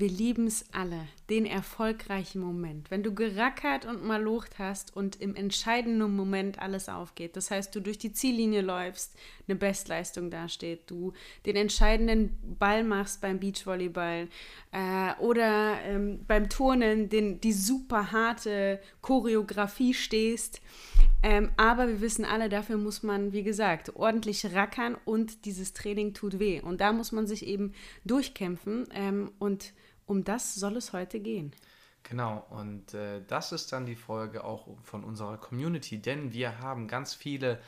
Wir lieben es alle, den erfolgreichen Moment. Wenn du gerackert und malocht hast und im entscheidenden Moment alles aufgeht. Das heißt, du durch die Ziellinie läufst, eine Bestleistung dasteht, du den entscheidenden Ball machst beim Beachvolleyball äh, oder ähm, beim Turnen den, die super harte Choreografie stehst. Ähm, aber wir wissen alle, dafür muss man, wie gesagt, ordentlich rackern und dieses Training tut weh. Und da muss man sich eben durchkämpfen ähm, und um das soll es heute gehen. Genau, und äh, das ist dann die Folge auch von unserer Community, denn wir haben ganz viele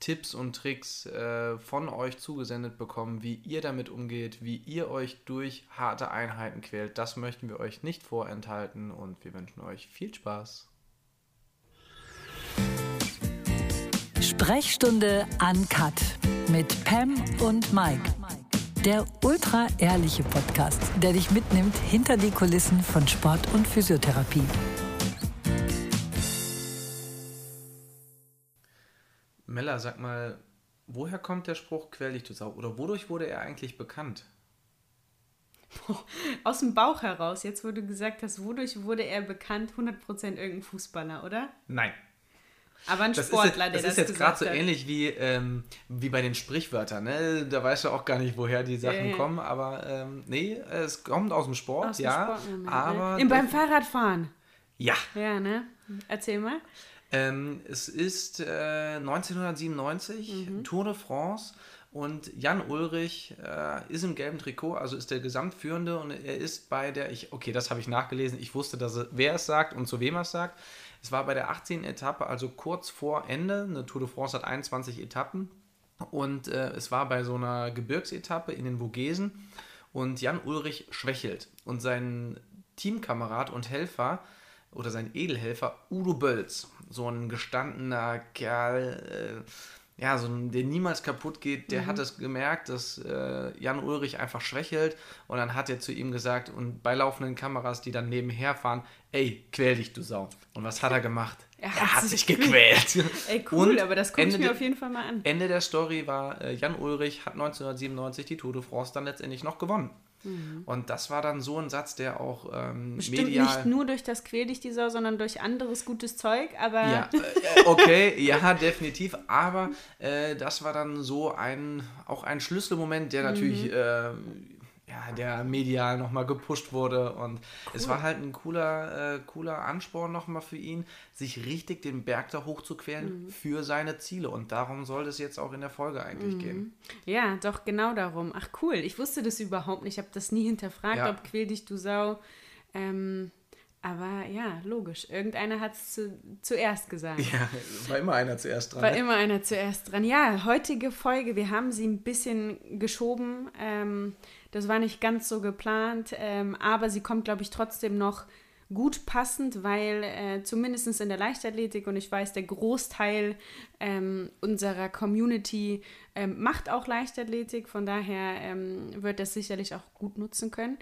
Tipps und Tricks äh, von euch zugesendet bekommen, wie ihr damit umgeht, wie ihr euch durch harte Einheiten quält. Das möchten wir euch nicht vorenthalten und wir wünschen euch viel Spaß. Sprechstunde Uncut mit Pam und Mike. Der ultra-ehrliche Podcast, der dich mitnimmt hinter die Kulissen von Sport und Physiotherapie. Mella, sag mal, woher kommt der Spruch quäl dich du Sau? Oder wodurch wurde er eigentlich bekannt? Aus dem Bauch heraus, jetzt wo du gesagt hast, wodurch wurde er bekannt? 100% irgendein Fußballer, oder? Nein. Aber ein Das Sportler, ist, der das das ist jetzt gerade so ähnlich wie, ähm, wie bei den Sprichwörtern. Ne? Da weißt du auch gar nicht, woher die Sachen Ja, ja. kommen. Aber ähm, nee, es kommt aus dem Sport, Aus dem ja. Sportmoment, aber ne? Im, beim Fahrradfahren. ja, Ja, ne? Erzähl mal. ähm, es ist äh, 1997, Mhm. Tour de France. Und Jan Ulrich äh, ist im gelben Trikot, also ist der Gesamtführende und er ist bei der, ich, okay, das habe ich nachgelesen, ich wusste, dass er, wer es sagt und zu wem er es sagt. Es war bei der 18. Etappe, also kurz vor Ende. Eine Tour de France hat 21 Etappen. Und äh, es war bei so einer Gebirgsetappe in den Vogesen. Und Jan Ulrich schwächelt. Und sein Teamkamerad und Helfer oder sein Edelhelfer Udo Bölz, so ein gestandener Kerl, äh, ja, so ein, der niemals kaputt geht, der hat es gemerkt, dass äh, Jan Ulrich einfach schwächelt und dann hat er zu ihm gesagt und bei laufenden Kameras, die dann nebenher fahren, ey, quäl dich, du Sau. Und was hat er gemacht? Er Er, hat hat sich gequält. Ey, cool, Und aber das gucke ich mir auf jeden Fall mal an. Ende der Story war, äh, Jan Ulrich hat 1997 die Tour de France dann letztendlich noch gewonnen. Und das war dann so ein Satz, der auch ähm, Bestimmt medial... nicht nur durch das Quäl dich die Sau, sondern durch anderes gutes Zeug, aber Ja, äh, okay, ja, definitiv. Aber äh, das war dann so ein, auch ein Schlüsselmoment, der natürlich, Mhm. äh, ja, der medial nochmal gepusht wurde. Und es war halt ein cooler, äh, cooler Ansporn nochmal für ihn, sich richtig den Berg da hochzuquälen Mhm. für seine Ziele. Und darum soll es jetzt auch in der Folge eigentlich Mhm. gehen. Ja, doch, genau darum. Ach cool, ich wusste das überhaupt nicht. Ich habe das nie hinterfragt, Ja. ob quäl dich du Sau. Ähm, aber ja, logisch. Irgendeiner hat es zu, zuerst gesagt. Ja, war immer einer zuerst dran. War ne? immer einer zuerst dran. Ja, heutige Folge, wir haben sie ein bisschen geschoben. Ähm, das war nicht ganz so geplant, ähm, aber sie kommt, glaube ich, trotzdem noch gut passend, weil äh, zumindest in der Leichtathletik und ich weiß, der Großteil ähm, unserer Community ähm, macht auch Leichtathletik, von daher ähm, wird das sicherlich auch gut nutzen können.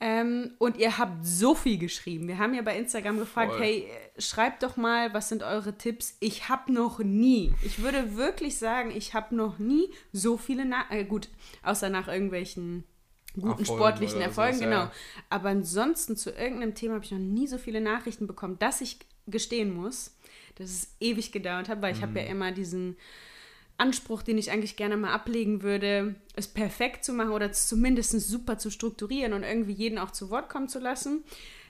Ähm, und ihr habt so viel geschrieben. Wir haben ja bei Instagram gefragt, Voll. hey, schreibt doch mal, was sind eure Tipps? Ich habe noch nie, ich würde wirklich sagen, ich habe noch nie so viele, Na äh, gut, außer nach irgendwelchen guten Erfolgen sportlichen Erfolgen, sowas, genau. ja. Aber ansonsten zu irgendeinem Thema habe ich noch nie so viele Nachrichten bekommen, dass ich gestehen muss, dass es ewig gedauert hat, weil ich habe ja Mhm. immer diesen Anspruch, den ich eigentlich gerne mal ablegen würde, es perfekt zu machen oder zumindest super zu strukturieren und irgendwie jeden auch zu Wort kommen zu lassen.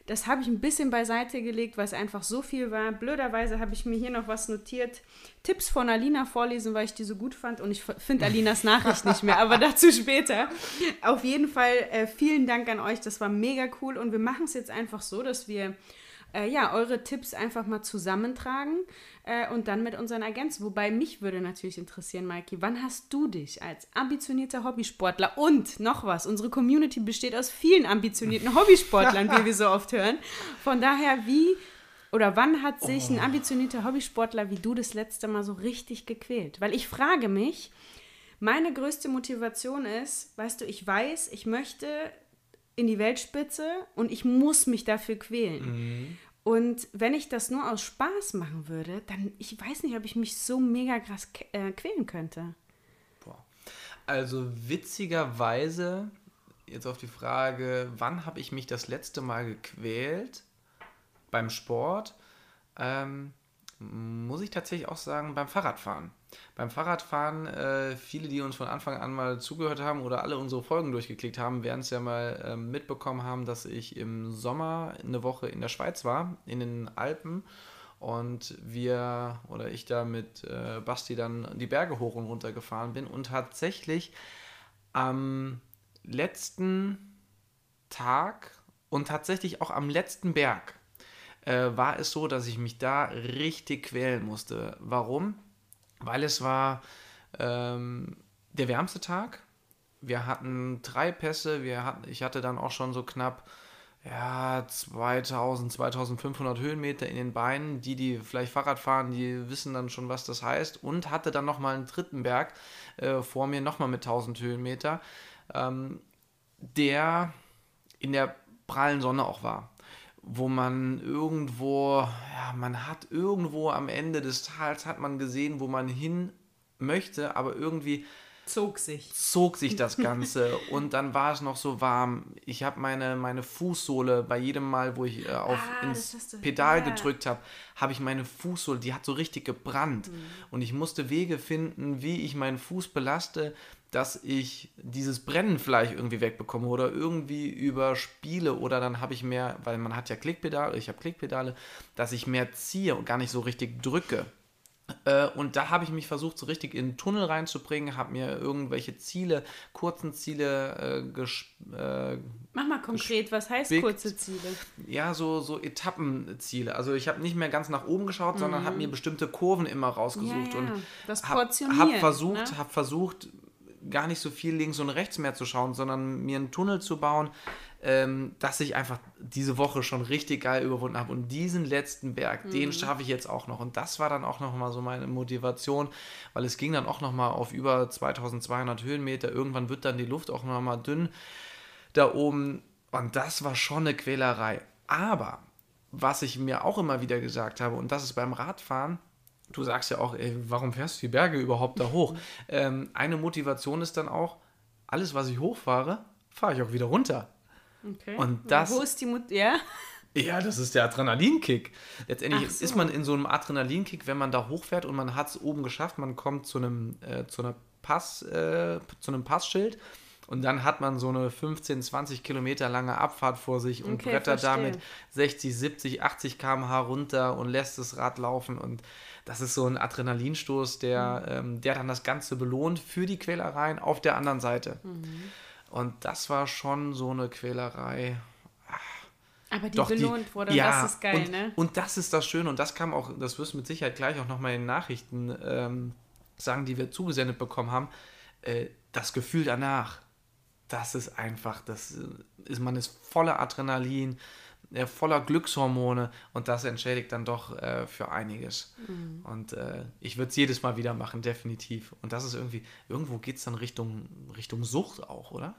Das habe ich ein bisschen beiseite gelegt, weil es einfach so viel war. Blöderweise habe ich mir hier noch was notiert. Tipps von Alina vorlesen, weil ich die so gut fand. Und ich finde Alinas Nachricht nicht mehr, aber dazu später. Auf jeden Fall äh, vielen Dank an euch. Das war mega cool. Und wir machen es jetzt einfach so, dass wir äh, ja, eure Tipps einfach mal zusammentragen äh, und dann mit unseren ergänzen. Wobei mich würde natürlich interessieren, Maiki, wann hast du dich als ambitionierter Hobbysportler und noch was, unsere Community besteht aus vielen ambitionierten Hobbysportlern, wie wir so oft hören. Von daher, wie oder wann hat sich ein ambitionierter Hobbysportler wie du das letzte Mal so richtig gequält? Weil ich frage mich, meine größte Motivation ist, weißt du, ich weiß, ich möchte in die Weltspitze und ich muss mich dafür quälen. Und wenn ich das nur aus Spaß machen würde, dann, ich weiß nicht, ob ich mich so mega krass äh, quälen könnte. Boah. Also witzigerweise jetzt auf die Frage, wann habe ich mich das letzte Mal gequält beim Sport, ähm, muss ich tatsächlich auch sagen, beim Fahrradfahren. Beim Fahrradfahren, äh, viele, die uns von Anfang an mal zugehört haben oder alle unsere Folgen durchgeklickt haben, werden es ja mal äh, mitbekommen haben, dass ich im Sommer eine Woche in der Schweiz war, in den Alpen. Und wir oder ich da mit äh, Basti dann die Berge hoch und runter gefahren bin und tatsächlich am letzten Tag und tatsächlich auch am letzten Berg äh, war es so, dass ich mich da richtig quälen musste. Warum? Weil es war ähm, der wärmste Tag. Wir hatten drei Pässe. Wir hatten, ich hatte dann auch schon so knapp ja, 2000, 2500 Höhenmeter in den Beinen. Die, die vielleicht Fahrrad fahren, die wissen dann schon, was das heißt. Und hatte dann nochmal einen dritten Berg äh, vor mir, nochmal mit 1000 Höhenmeter, ähm, der in der prallen Sonne auch war wo man irgendwo, ja, man hat irgendwo am Ende des Tals hat man gesehen, wo man hin möchte, aber irgendwie zog sich. Zog sich das Ganze und dann war es noch so warm. Ich habe meine, meine Fußsohle bei jedem Mal, wo ich äh, auf ah, ins Pedal ja. gedrückt habe, habe ich meine Fußsohle, die hat so richtig gebrannt. Mhm. Und ich musste Wege finden, wie ich meinen Fuß belaste, dass ich dieses Brennen vielleicht irgendwie wegbekomme oder irgendwie überspiele oder dann habe ich mehr, weil man hat ja Klickpedale, ich habe Klickpedale, dass ich mehr ziehe und gar nicht so richtig drücke. Äh, und da habe ich mich versucht, so richtig in den Tunnel reinzubringen, habe mir irgendwelche Ziele, kurzen Ziele äh, äh, Mach mal konkret, was heißt kurze Ziele? Ja, so, so Etappenziele. Also ich habe nicht mehr ganz nach oben geschaut, mhm. sondern habe mir bestimmte Kurven immer rausgesucht ja, ja. und habe hab versucht, ne? hab versucht, gar nicht so viel links und rechts mehr zu schauen, sondern mir einen Tunnel zu bauen, ähm, dass ich einfach diese Woche schon richtig geil überwunden habe. Und diesen letzten Berg, mhm. den schaffe ich jetzt auch noch. Und das war dann auch nochmal so meine Motivation, weil es ging dann auch nochmal auf über 2200 Höhenmeter. Irgendwann wird dann die Luft auch nochmal dünn da oben. Und das war schon eine Quälerei. Aber was ich mir auch immer wieder gesagt habe, und das ist beim Radfahren, du sagst ja auch, ey, warum fährst du die Berge überhaupt da hoch? Ähm, eine Motivation ist dann auch, alles, was ich hochfahre, fahre ich auch wieder runter. Okay. Und das, Wo ist die Mut ja? Ja, das ist der Adrenalinkick. Letztendlich so. ist man in so einem Adrenalinkick, wenn man da hochfährt und man hat es oben geschafft, man kommt zu einem, äh, zu einer Pass, äh, zu einem Passschild und dann hat man so eine 15, 20 Kilometer lange Abfahrt vor sich und okay, brettert damit 60, 70, 80 km/h runter und lässt das Rad laufen und das ist so ein Adrenalinstoß, der, mhm. ähm, der dann das Ganze belohnt für die Quälereien auf der anderen Seite. Mhm. Und das war schon so eine Quälerei. Aber die Doch, belohnt die, wurde, ja, das ist geil, und, ne? Und das ist das Schöne und das kam auch, das wirst du mit Sicherheit gleich auch nochmal in den Nachrichten ähm, sagen, die wir zugesendet bekommen haben. Äh, das Gefühl danach, das ist einfach, das ist, man ist voller Adrenalin, äh, voller Glückshormone und das entschädigt dann doch äh, für einiges. Mhm. Und äh, ich würde es jedes Mal wieder machen, definitiv. Und das ist irgendwie, irgendwo geht es dann Richtung, Richtung Sucht auch, oder?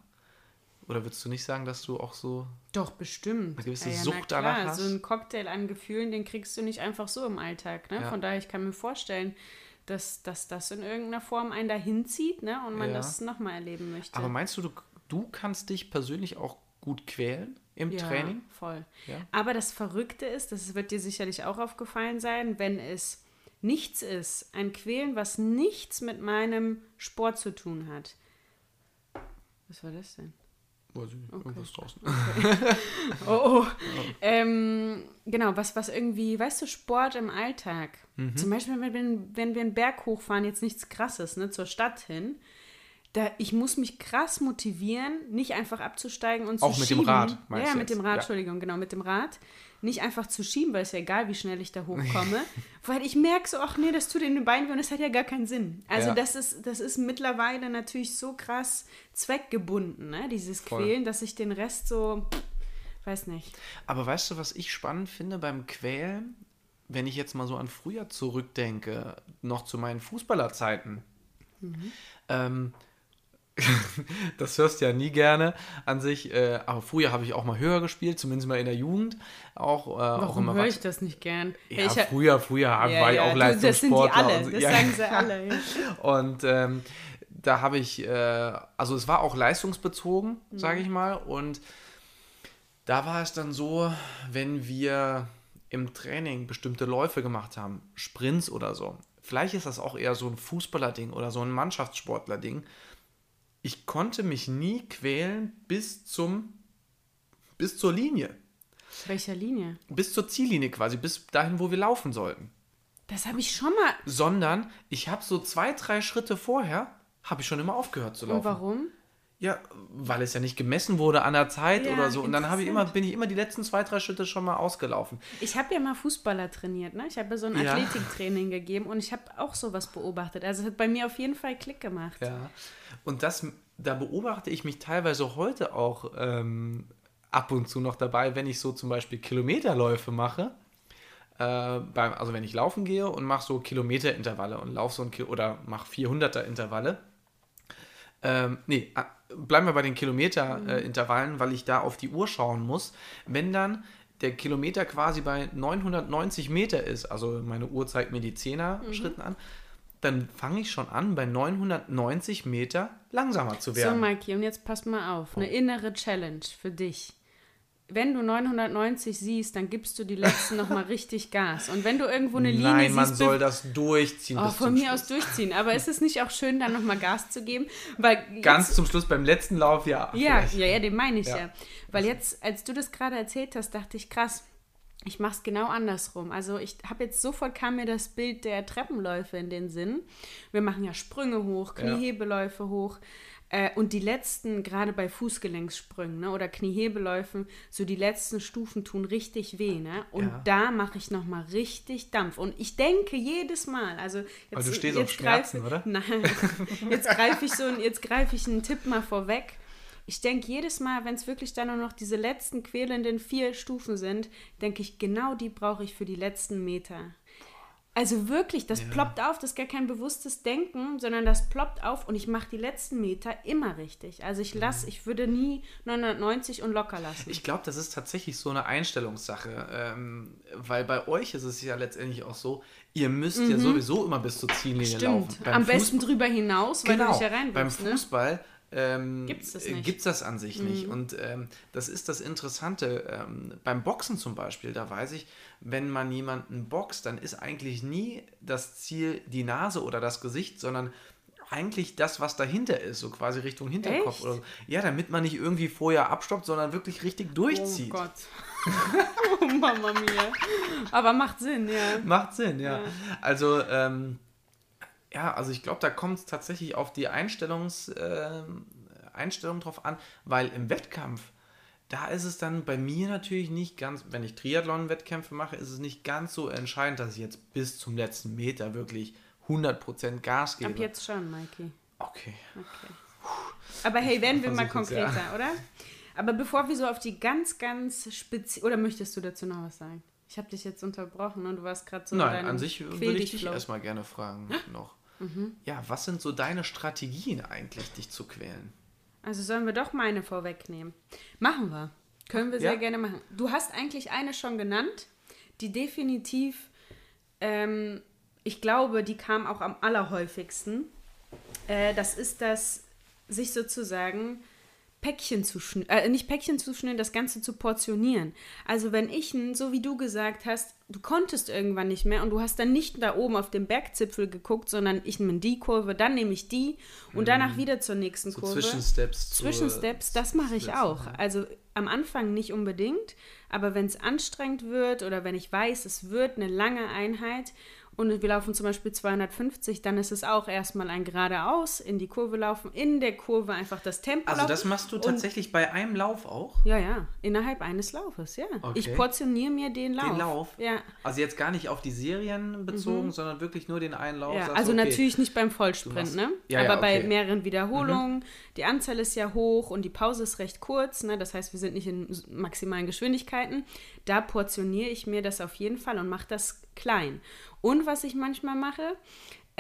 Oder würdest du nicht sagen, dass du auch so. Doch, bestimmt. Eine gewisse ja, ja, Sucht danach hast? So ein Cocktail an Gefühlen, den kriegst du nicht einfach so im Alltag. Ne? Ja. Von daher, ich kann mir vorstellen, dass, dass das in irgendeiner Form einen dahin zieht ne? und man das nochmal erleben möchte. Aber meinst du, du, du kannst dich persönlich auch gut quälen? Im ja, Training. Voll. Ja. Aber das Verrückte ist, das wird dir sicherlich auch aufgefallen sein, wenn es nichts ist, ein Quälen, was nichts mit meinem Sport zu tun hat. Was war das denn? Weiß ich nicht, okay. irgendwas draußen. Okay. oh, oh. Ähm, genau, was, was irgendwie, weißt du, Sport im Alltag. Mhm. Zum Beispiel, wenn, wenn wir einen Berg hochfahren, jetzt nichts krasses, ne, zur Stadt hin da, ich muss mich krass motivieren, nicht einfach abzusteigen und Auch zu schieben. Auch mit dem Rad, meinst Ja, mit dem Rad, ja. Entschuldigung, genau, mit dem Rad. Nicht einfach zu schieben, weil es ja egal, wie schnell ich da hochkomme. weil ich merke so, ach nee, das tut in den Beinen weh und das hat ja gar keinen Sinn. Also ja. das, ist, das ist mittlerweile natürlich so krass zweckgebunden, ne? dieses Voll. Quälen, dass ich den Rest so, weiß nicht. Aber weißt du, was ich spannend finde beim Quälen? Wenn ich jetzt mal so an früher zurückdenke, noch zu meinen Fußballerzeiten. Mhm. Ähm, das hörst du ja nie gerne an sich. Äh, aber früher habe ich auch mal höher gespielt, zumindest mal in der Jugend. Auch, äh, Warum höre ich das nicht gern? Ja, ja früher, früher ja, war ich auch Leistungssportler. Das sind die alle, so. das sagen sie alle. Und ähm, da habe ich, äh, also es war auch leistungsbezogen, sage ich mal. Und da war es dann so, wenn wir im Training bestimmte Läufe gemacht haben, Sprints oder so. Vielleicht ist das auch eher so ein Fußballer-Ding oder so ein Mannschaftssportler-Ding. Ich konnte mich nie quälen bis zum bis zur Linie, Welcher Linie? bis zur Ziellinie quasi, bis dahin, wo wir laufen sollten. Das habe ich schon mal. Sondern ich habe so zwei, drei Schritte vorher habe ich schon immer aufgehört zu laufen. Und warum? Ja, weil es ja nicht gemessen wurde an der Zeit Ja, oder so. Und dann habe ich immer, bin ich immer die letzten zwei, drei Schritte schon mal ausgelaufen. Ich habe ja mal Fußballer trainiert, ne? Ich habe so ein Ja. Athletiktraining gegeben und ich habe auch sowas beobachtet. Also es hat bei mir auf jeden Fall Klick gemacht. Ja. Und das, da beobachte ich mich teilweise heute auch ähm, ab und zu noch dabei, wenn ich so zum Beispiel Kilometerläufe mache. Äh, beim, also wenn ich laufen gehe und mache so Kilometerintervalle und laufe so ein Ki oder mache 400er Intervalle. Ähm, nee, ah, bleiben wir bei den Kilometerintervallen, weil ich da auf die Uhr schauen muss. Wenn dann der Kilometer quasi bei 990 Meter ist, also meine Uhr zeigt mir die 10er Schritten an, dann fange ich schon an, bei 990 Meter langsamer zu So, werden. Mikey, und jetzt passt mal auf. Oh. Eine innere Challenge für dich. Wenn du 990 siehst, dann gibst du die letzten nochmal richtig Gas. Und wenn du irgendwo eine Linie Nein, man siehst, soll be- das durchziehen. oh, bis von mir Schluss. aus durchziehen. Aber ist es nicht auch schön, dann nochmal Gas zu geben? Weil Ganz zum Schluss beim letzten Lauf, ja. Ja, vielleicht. ja, ja, den meine ich ja. Ja. Weil jetzt, als du das gerade erzählt hast, dachte ich, krass, ich mache es genau andersrum. Also ich habe jetzt sofort kam mir das Bild der Treppenläufe in den Sinn. Wir machen ja Sprünge hoch, Ja. Kniehebeläufe hoch. Äh, und die letzten, gerade bei Fußgelenkssprüngen ne, oder Kniehebeläufen, so die letzten Stufen tun richtig weh. Ne? Und Ja. da mache ich nochmal richtig Dampf. Und ich denke jedes Mal, also jetzt, Aber du stehst auf jetzt Schmerzen, greife- oder? Nein, jetzt greife ich so jetzt greife ich einen Tipp mal vorweg. Ich denke jedes Mal, wenn es wirklich dann nur noch diese letzten quälenden vier Stufen sind, denke ich, genau die brauche ich für die letzten Meter. Also wirklich, das ploppt auf, das ist gar kein bewusstes Denken, sondern das ploppt auf und ich mache die letzten Meter immer richtig. Also ich lasse, ich würde nie 990 und locker lassen. Ich glaube, das ist tatsächlich so eine Einstellungssache, ähm, weil bei euch ist es ja letztendlich auch so, ihr müsst ja sowieso immer bis zur Ziellinie laufen. Mhm. Stimmt. Beim Am Fußball- besten drüber hinaus, weil du genau, dich ja rein beim willst, ne? Fußball ähm, Gibt's das nicht. Mhm. Gibt's das an sich nicht. Und ähm, das ist das Interessante. Ähm, beim Boxen zum Beispiel, da weiß ich, wenn man jemanden boxt, dann ist eigentlich nie das Ziel die Nase oder das Gesicht, sondern eigentlich das, was dahinter ist, so quasi Richtung Hinterkopf Echt? oder so. Ja, damit man nicht irgendwie vorher abstoppt, sondern wirklich richtig durchzieht. Oh Gott. oh Mama mia. Aber macht Sinn, ja. Macht Sinn, ja. Ja. Also, ähm, ja, also ich glaube, da kommt es tatsächlich auf die Einstellungs, ähm, Einstellung drauf an, weil im Wettkampf, da ist es dann bei mir natürlich nicht ganz, wenn ich Triathlon-Wettkämpfe mache, ist es nicht ganz so entscheidend, dass ich jetzt bis zum letzten Meter wirklich 100% Gas gebe. Ab jetzt schon, Mikey. Okay. Okay. Aber hey, werden wir mal Versuch es, ja. konkreter, oder? Aber bevor wir so auf die ganz, ganz speziell. Oder möchtest du dazu noch was sagen? Ich habe dich jetzt unterbrochen und du warst gerade so. in Nein, an sich würde ich dich erstmal gerne fragen noch. Mhm. Ja, was sind so deine Strategien eigentlich, dich zu quälen? Also sollen wir doch meine vorwegnehmen. Machen wir. Können wir sehr Ja. gerne machen. Du hast eigentlich eine schon genannt, die definitiv, ähm, ich glaube, die kam auch am allerhäufigsten. Äh, das ist das, sich sozusagen Päckchen zu schnüren, äh, nicht Päckchen zu schnüren, das Ganze zu portionieren. Also wenn ich, so wie du gesagt hast, du konntest irgendwann nicht mehr und du hast dann nicht da oben auf dem Bergzipfel geguckt, sondern ich nehme die Kurve, dann nehme ich die und danach wieder zur nächsten Mhm. So Kurve. Zwischensteps. Zwischensteps, das mache ich auch. Also am Anfang nicht unbedingt, aber wenn es anstrengend wird oder wenn ich weiß, es wird eine lange Einheit und wir laufen zum Beispiel 250, dann ist es auch erstmal ein geradeaus, in die Kurve laufen, in der Kurve einfach das Tempo Also laufen. das machst du tatsächlich bei einem Lauf auch? Ja, ja, innerhalb eines Laufes, ja. Okay. Ich portioniere mir den Lauf. Den Lauf? Ja. Also jetzt gar nicht auf die Serien bezogen, sondern wirklich nur den einen Lauf. Mhm. Ja, sagst also okay, natürlich nicht beim Vollsprint, machst- ne? Ja, Aber ja, bei okay. Mhm. mehreren Wiederholungen, die Anzahl ist ja hoch und die Pause ist recht kurz, ne? Das heißt, wir sind nicht in maximalen Geschwindigkeiten. Da portioniere ich mir das auf jeden Fall und mache das klein. Und was ich manchmal mache,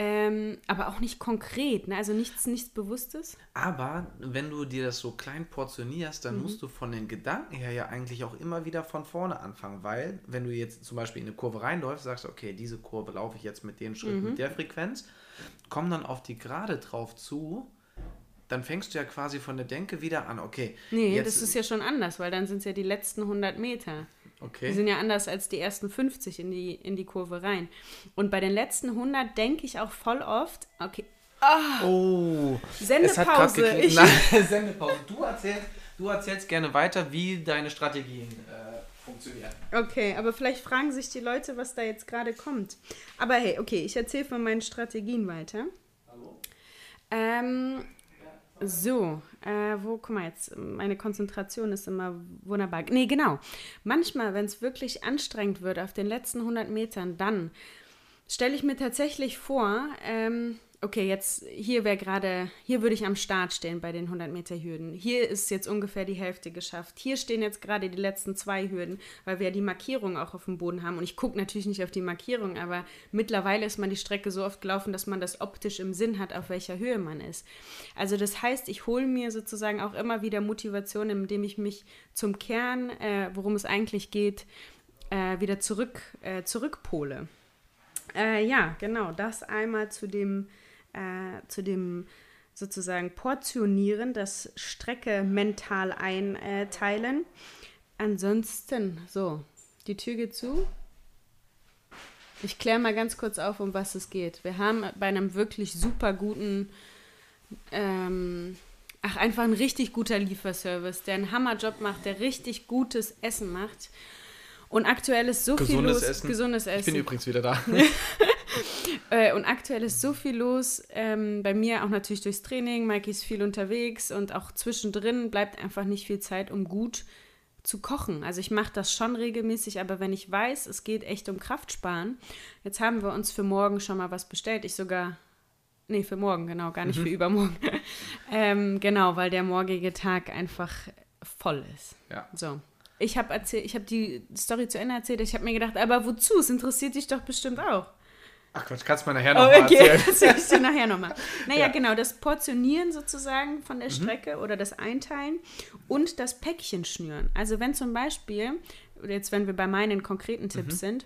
Ähm, aber auch nicht konkret, ne? also nichts, nichts Bewusstes. Aber wenn du dir das so klein portionierst, dann musst du von den Gedanken her ja eigentlich auch immer wieder von vorne anfangen, weil wenn du jetzt zum Beispiel in eine Kurve reinläufst, sagst du, okay, diese Kurve laufe ich jetzt mit den Schritten, mit der Frequenz, komm dann auf die Gerade drauf zu, dann fängst du ja quasi von der Denke wieder an, okay, Nee, das ist ja schon anders, weil dann sind es ja die letzten 100 Meter. Die okay. sind ja anders als die ersten 50 in die, in die Kurve rein. Und bei den letzten 100 denke ich auch voll oft, okay, Oh, es hat grad Sendepause. Ich, Nein, Sendepause. Du erzählst, du erzählst gerne weiter, wie deine Strategien äh, funktionieren. okay, aber vielleicht fragen sich die Leute, was da jetzt gerade kommt. Aber hey, okay, ich erzähle von meinen Strategien weiter. Ähm, so, äh, wo, guck mal jetzt, meine Konzentration ist immer wunderbar. Nee, genau. Manchmal, wenn es wirklich anstrengend wird auf den letzten 100 Metern, dann stelle ich mir tatsächlich vor, ähm, okay, jetzt hier wäre gerade, hier würde ich am Start stehen bei den 100 Meter Hürden. Hier ist jetzt ungefähr die Hälfte geschafft. Hier stehen jetzt gerade die letzten zwei Hürden, weil wir ja die Markierung auch auf dem Boden haben. Und ich gucke natürlich nicht auf die Markierung, aber mittlerweile ist man die Strecke so oft gelaufen, dass man das optisch im Sinn hat, auf welcher Höhe man ist. Also das heißt, ich hole mir sozusagen auch immer wieder Motivation, indem ich mich zum Kern, äh, worum es eigentlich geht, äh, wieder zurück, äh, zurückpole. Äh, ja, genau, das einmal zu dem, äh, zu dem sozusagen Portionieren, das Strecke mental einteilen. Ansonsten, so, die Tür geht zu. Ich kläre mal ganz kurz auf, um was es geht. Wir haben bei einem wirklich super guten, ähm, ach, einfach ein richtig guter Lieferservice, der einen Hammerjob macht, der richtig gutes Essen macht. Und aktuell ist so viel Gesundes los. Essen. Gesundes Ich bin Essen. übrigens wieder da. Äh, und aktuell ist so viel los. Ähm, bei mir auch natürlich durchs Training. Mikey ist viel unterwegs und auch zwischendrin bleibt einfach nicht viel Zeit, um gut zu kochen. Also ich mache das schon regelmäßig, aber wenn ich weiß, es geht echt um Kraftsparen. Jetzt haben wir uns für morgen schon mal was bestellt. Ich sogar. Nee, für morgen, genau, gar nicht für übermorgen. ähm, genau, weil der morgige Tag einfach voll ist. Ja. So. Ich habe erzählt, ich habe die Story zu Ende erzählt. Ich habe mir gedacht, aber wozu? Es interessiert dich doch bestimmt auch. Ach Quatsch, kannst du mir nachher Oh, noch mal okay, erzählen. das sag ich dir nachher nochmal. Naja, Ja. genau, das Portionieren sozusagen von der Strecke oder das Einteilen und das Päckchen schnüren. Also wenn zum Beispiel, jetzt wenn wir bei meinen konkreten Tipps sind,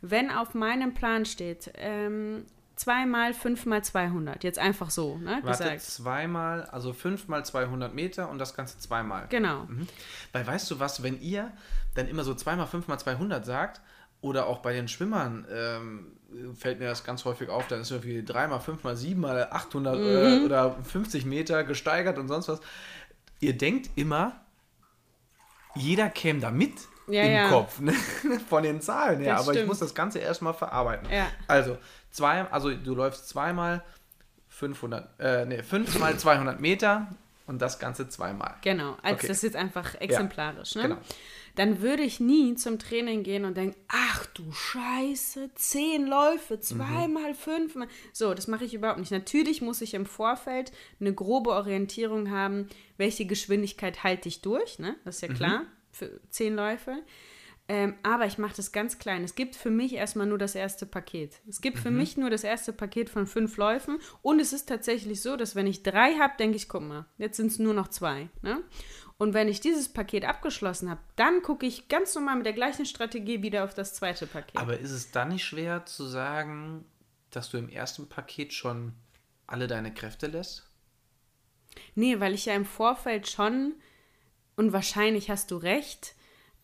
wenn auf meinem Plan steht, ähm, zweimal fünfmal 200, jetzt einfach so, ne, Warte, gesagt. zweimal, also fünfmal 200 Meter und das Ganze zweimal. Genau. Mhm. Weil weißt du was, wenn ihr dann immer so zweimal, fünfmal 200 sagt oder auch bei den Schwimmern ähm, fällt mir das ganz häufig auf, dann ist irgendwie dreimal, fünfmal, siebenmal 800 Mhm. äh, oder 50 Meter gesteigert und sonst was. Ihr denkt immer, jeder käme da mit Ja, im ja. Kopf ne? von den Zahlen her, Das aber ich stimmt. muss das Ganze erstmal verarbeiten. Ja. Also, zwei, also du läufst zweimal 500, äh, nee, fünfmal 200 Meter und das Ganze zweimal. Genau, als Okay. das ist jetzt einfach exemplarisch. ne? genau. Dann würde ich nie zum Training gehen und denken, ach du Scheiße, zehn Läufe, zweimal, fünfmal. So, das mache ich überhaupt nicht. Natürlich muss ich im Vorfeld eine grobe Orientierung haben, welche Geschwindigkeit halte ich durch, ne? Das ist ja klar, für zehn Läufe. Ähm, aber ich mache das ganz klein. Es gibt für mich erstmal nur das erste Paket. Es gibt für mich nur das erste Paket von fünf Läufen. Und es ist tatsächlich so, dass wenn ich drei habe, denke ich, guck mal, jetzt sind es nur noch zwei. Ne? Und wenn ich dieses Paket abgeschlossen habe, dann gucke ich ganz normal mit der gleichen Strategie wieder auf das zweite Paket. Aber ist es dann nicht schwer zu sagen, dass du im ersten Paket schon alle deine Kräfte lässt? Nee, weil ich ja im Vorfeld schon, und wahrscheinlich hast du recht,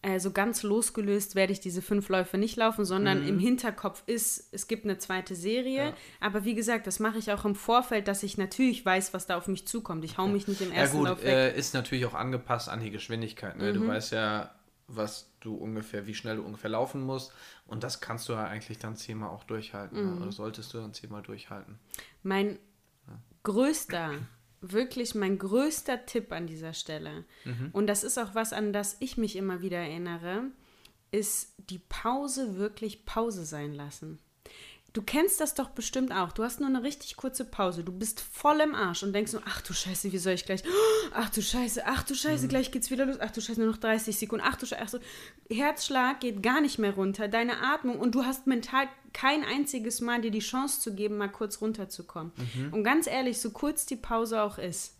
äh, so ganz losgelöst werde ich diese fünf Läufe nicht laufen, sondern Mhm. im Hinterkopf ist, es gibt eine zweite Serie. Aber wie gesagt, das mache ich auch im Vorfeld, dass ich natürlich weiß, was da auf mich zukommt. Ich hau mich nicht im Ja ersten gut, Lauf weg. äh, ist natürlich auch angepasst an die Geschwindigkeit. Ne? Mhm. Du weißt ja, was du ungefähr, wie schnell du ungefähr laufen musst. Und das kannst du ja eigentlich dann zehnmal auch durchhalten. Mhm. Ne? Oder solltest du dann zehnmal durchhalten. Mein größter, wirklich mein größter Tipp an dieser Stelle, Mhm. und das ist auch was, an das ich mich immer wieder erinnere, ist die Pause wirklich Pause sein lassen. Du kennst das doch bestimmt auch. Du hast nur eine richtig kurze Pause. Du bist voll im Arsch und denkst nur, ach du Scheiße, wie soll ich gleich? Ach du Scheiße, ach du Scheiße, mhm. gleich geht's wieder los. Ach du Scheiße, nur noch 30 Sekunden. Ach du Scheiße, ach so. Herzschlag geht gar nicht mehr runter. Deine Atmung und du hast mental kein einziges Mal dir die Chance zu geben, mal kurz runterzukommen. Mhm. Und ganz ehrlich, so kurz die Pause auch ist,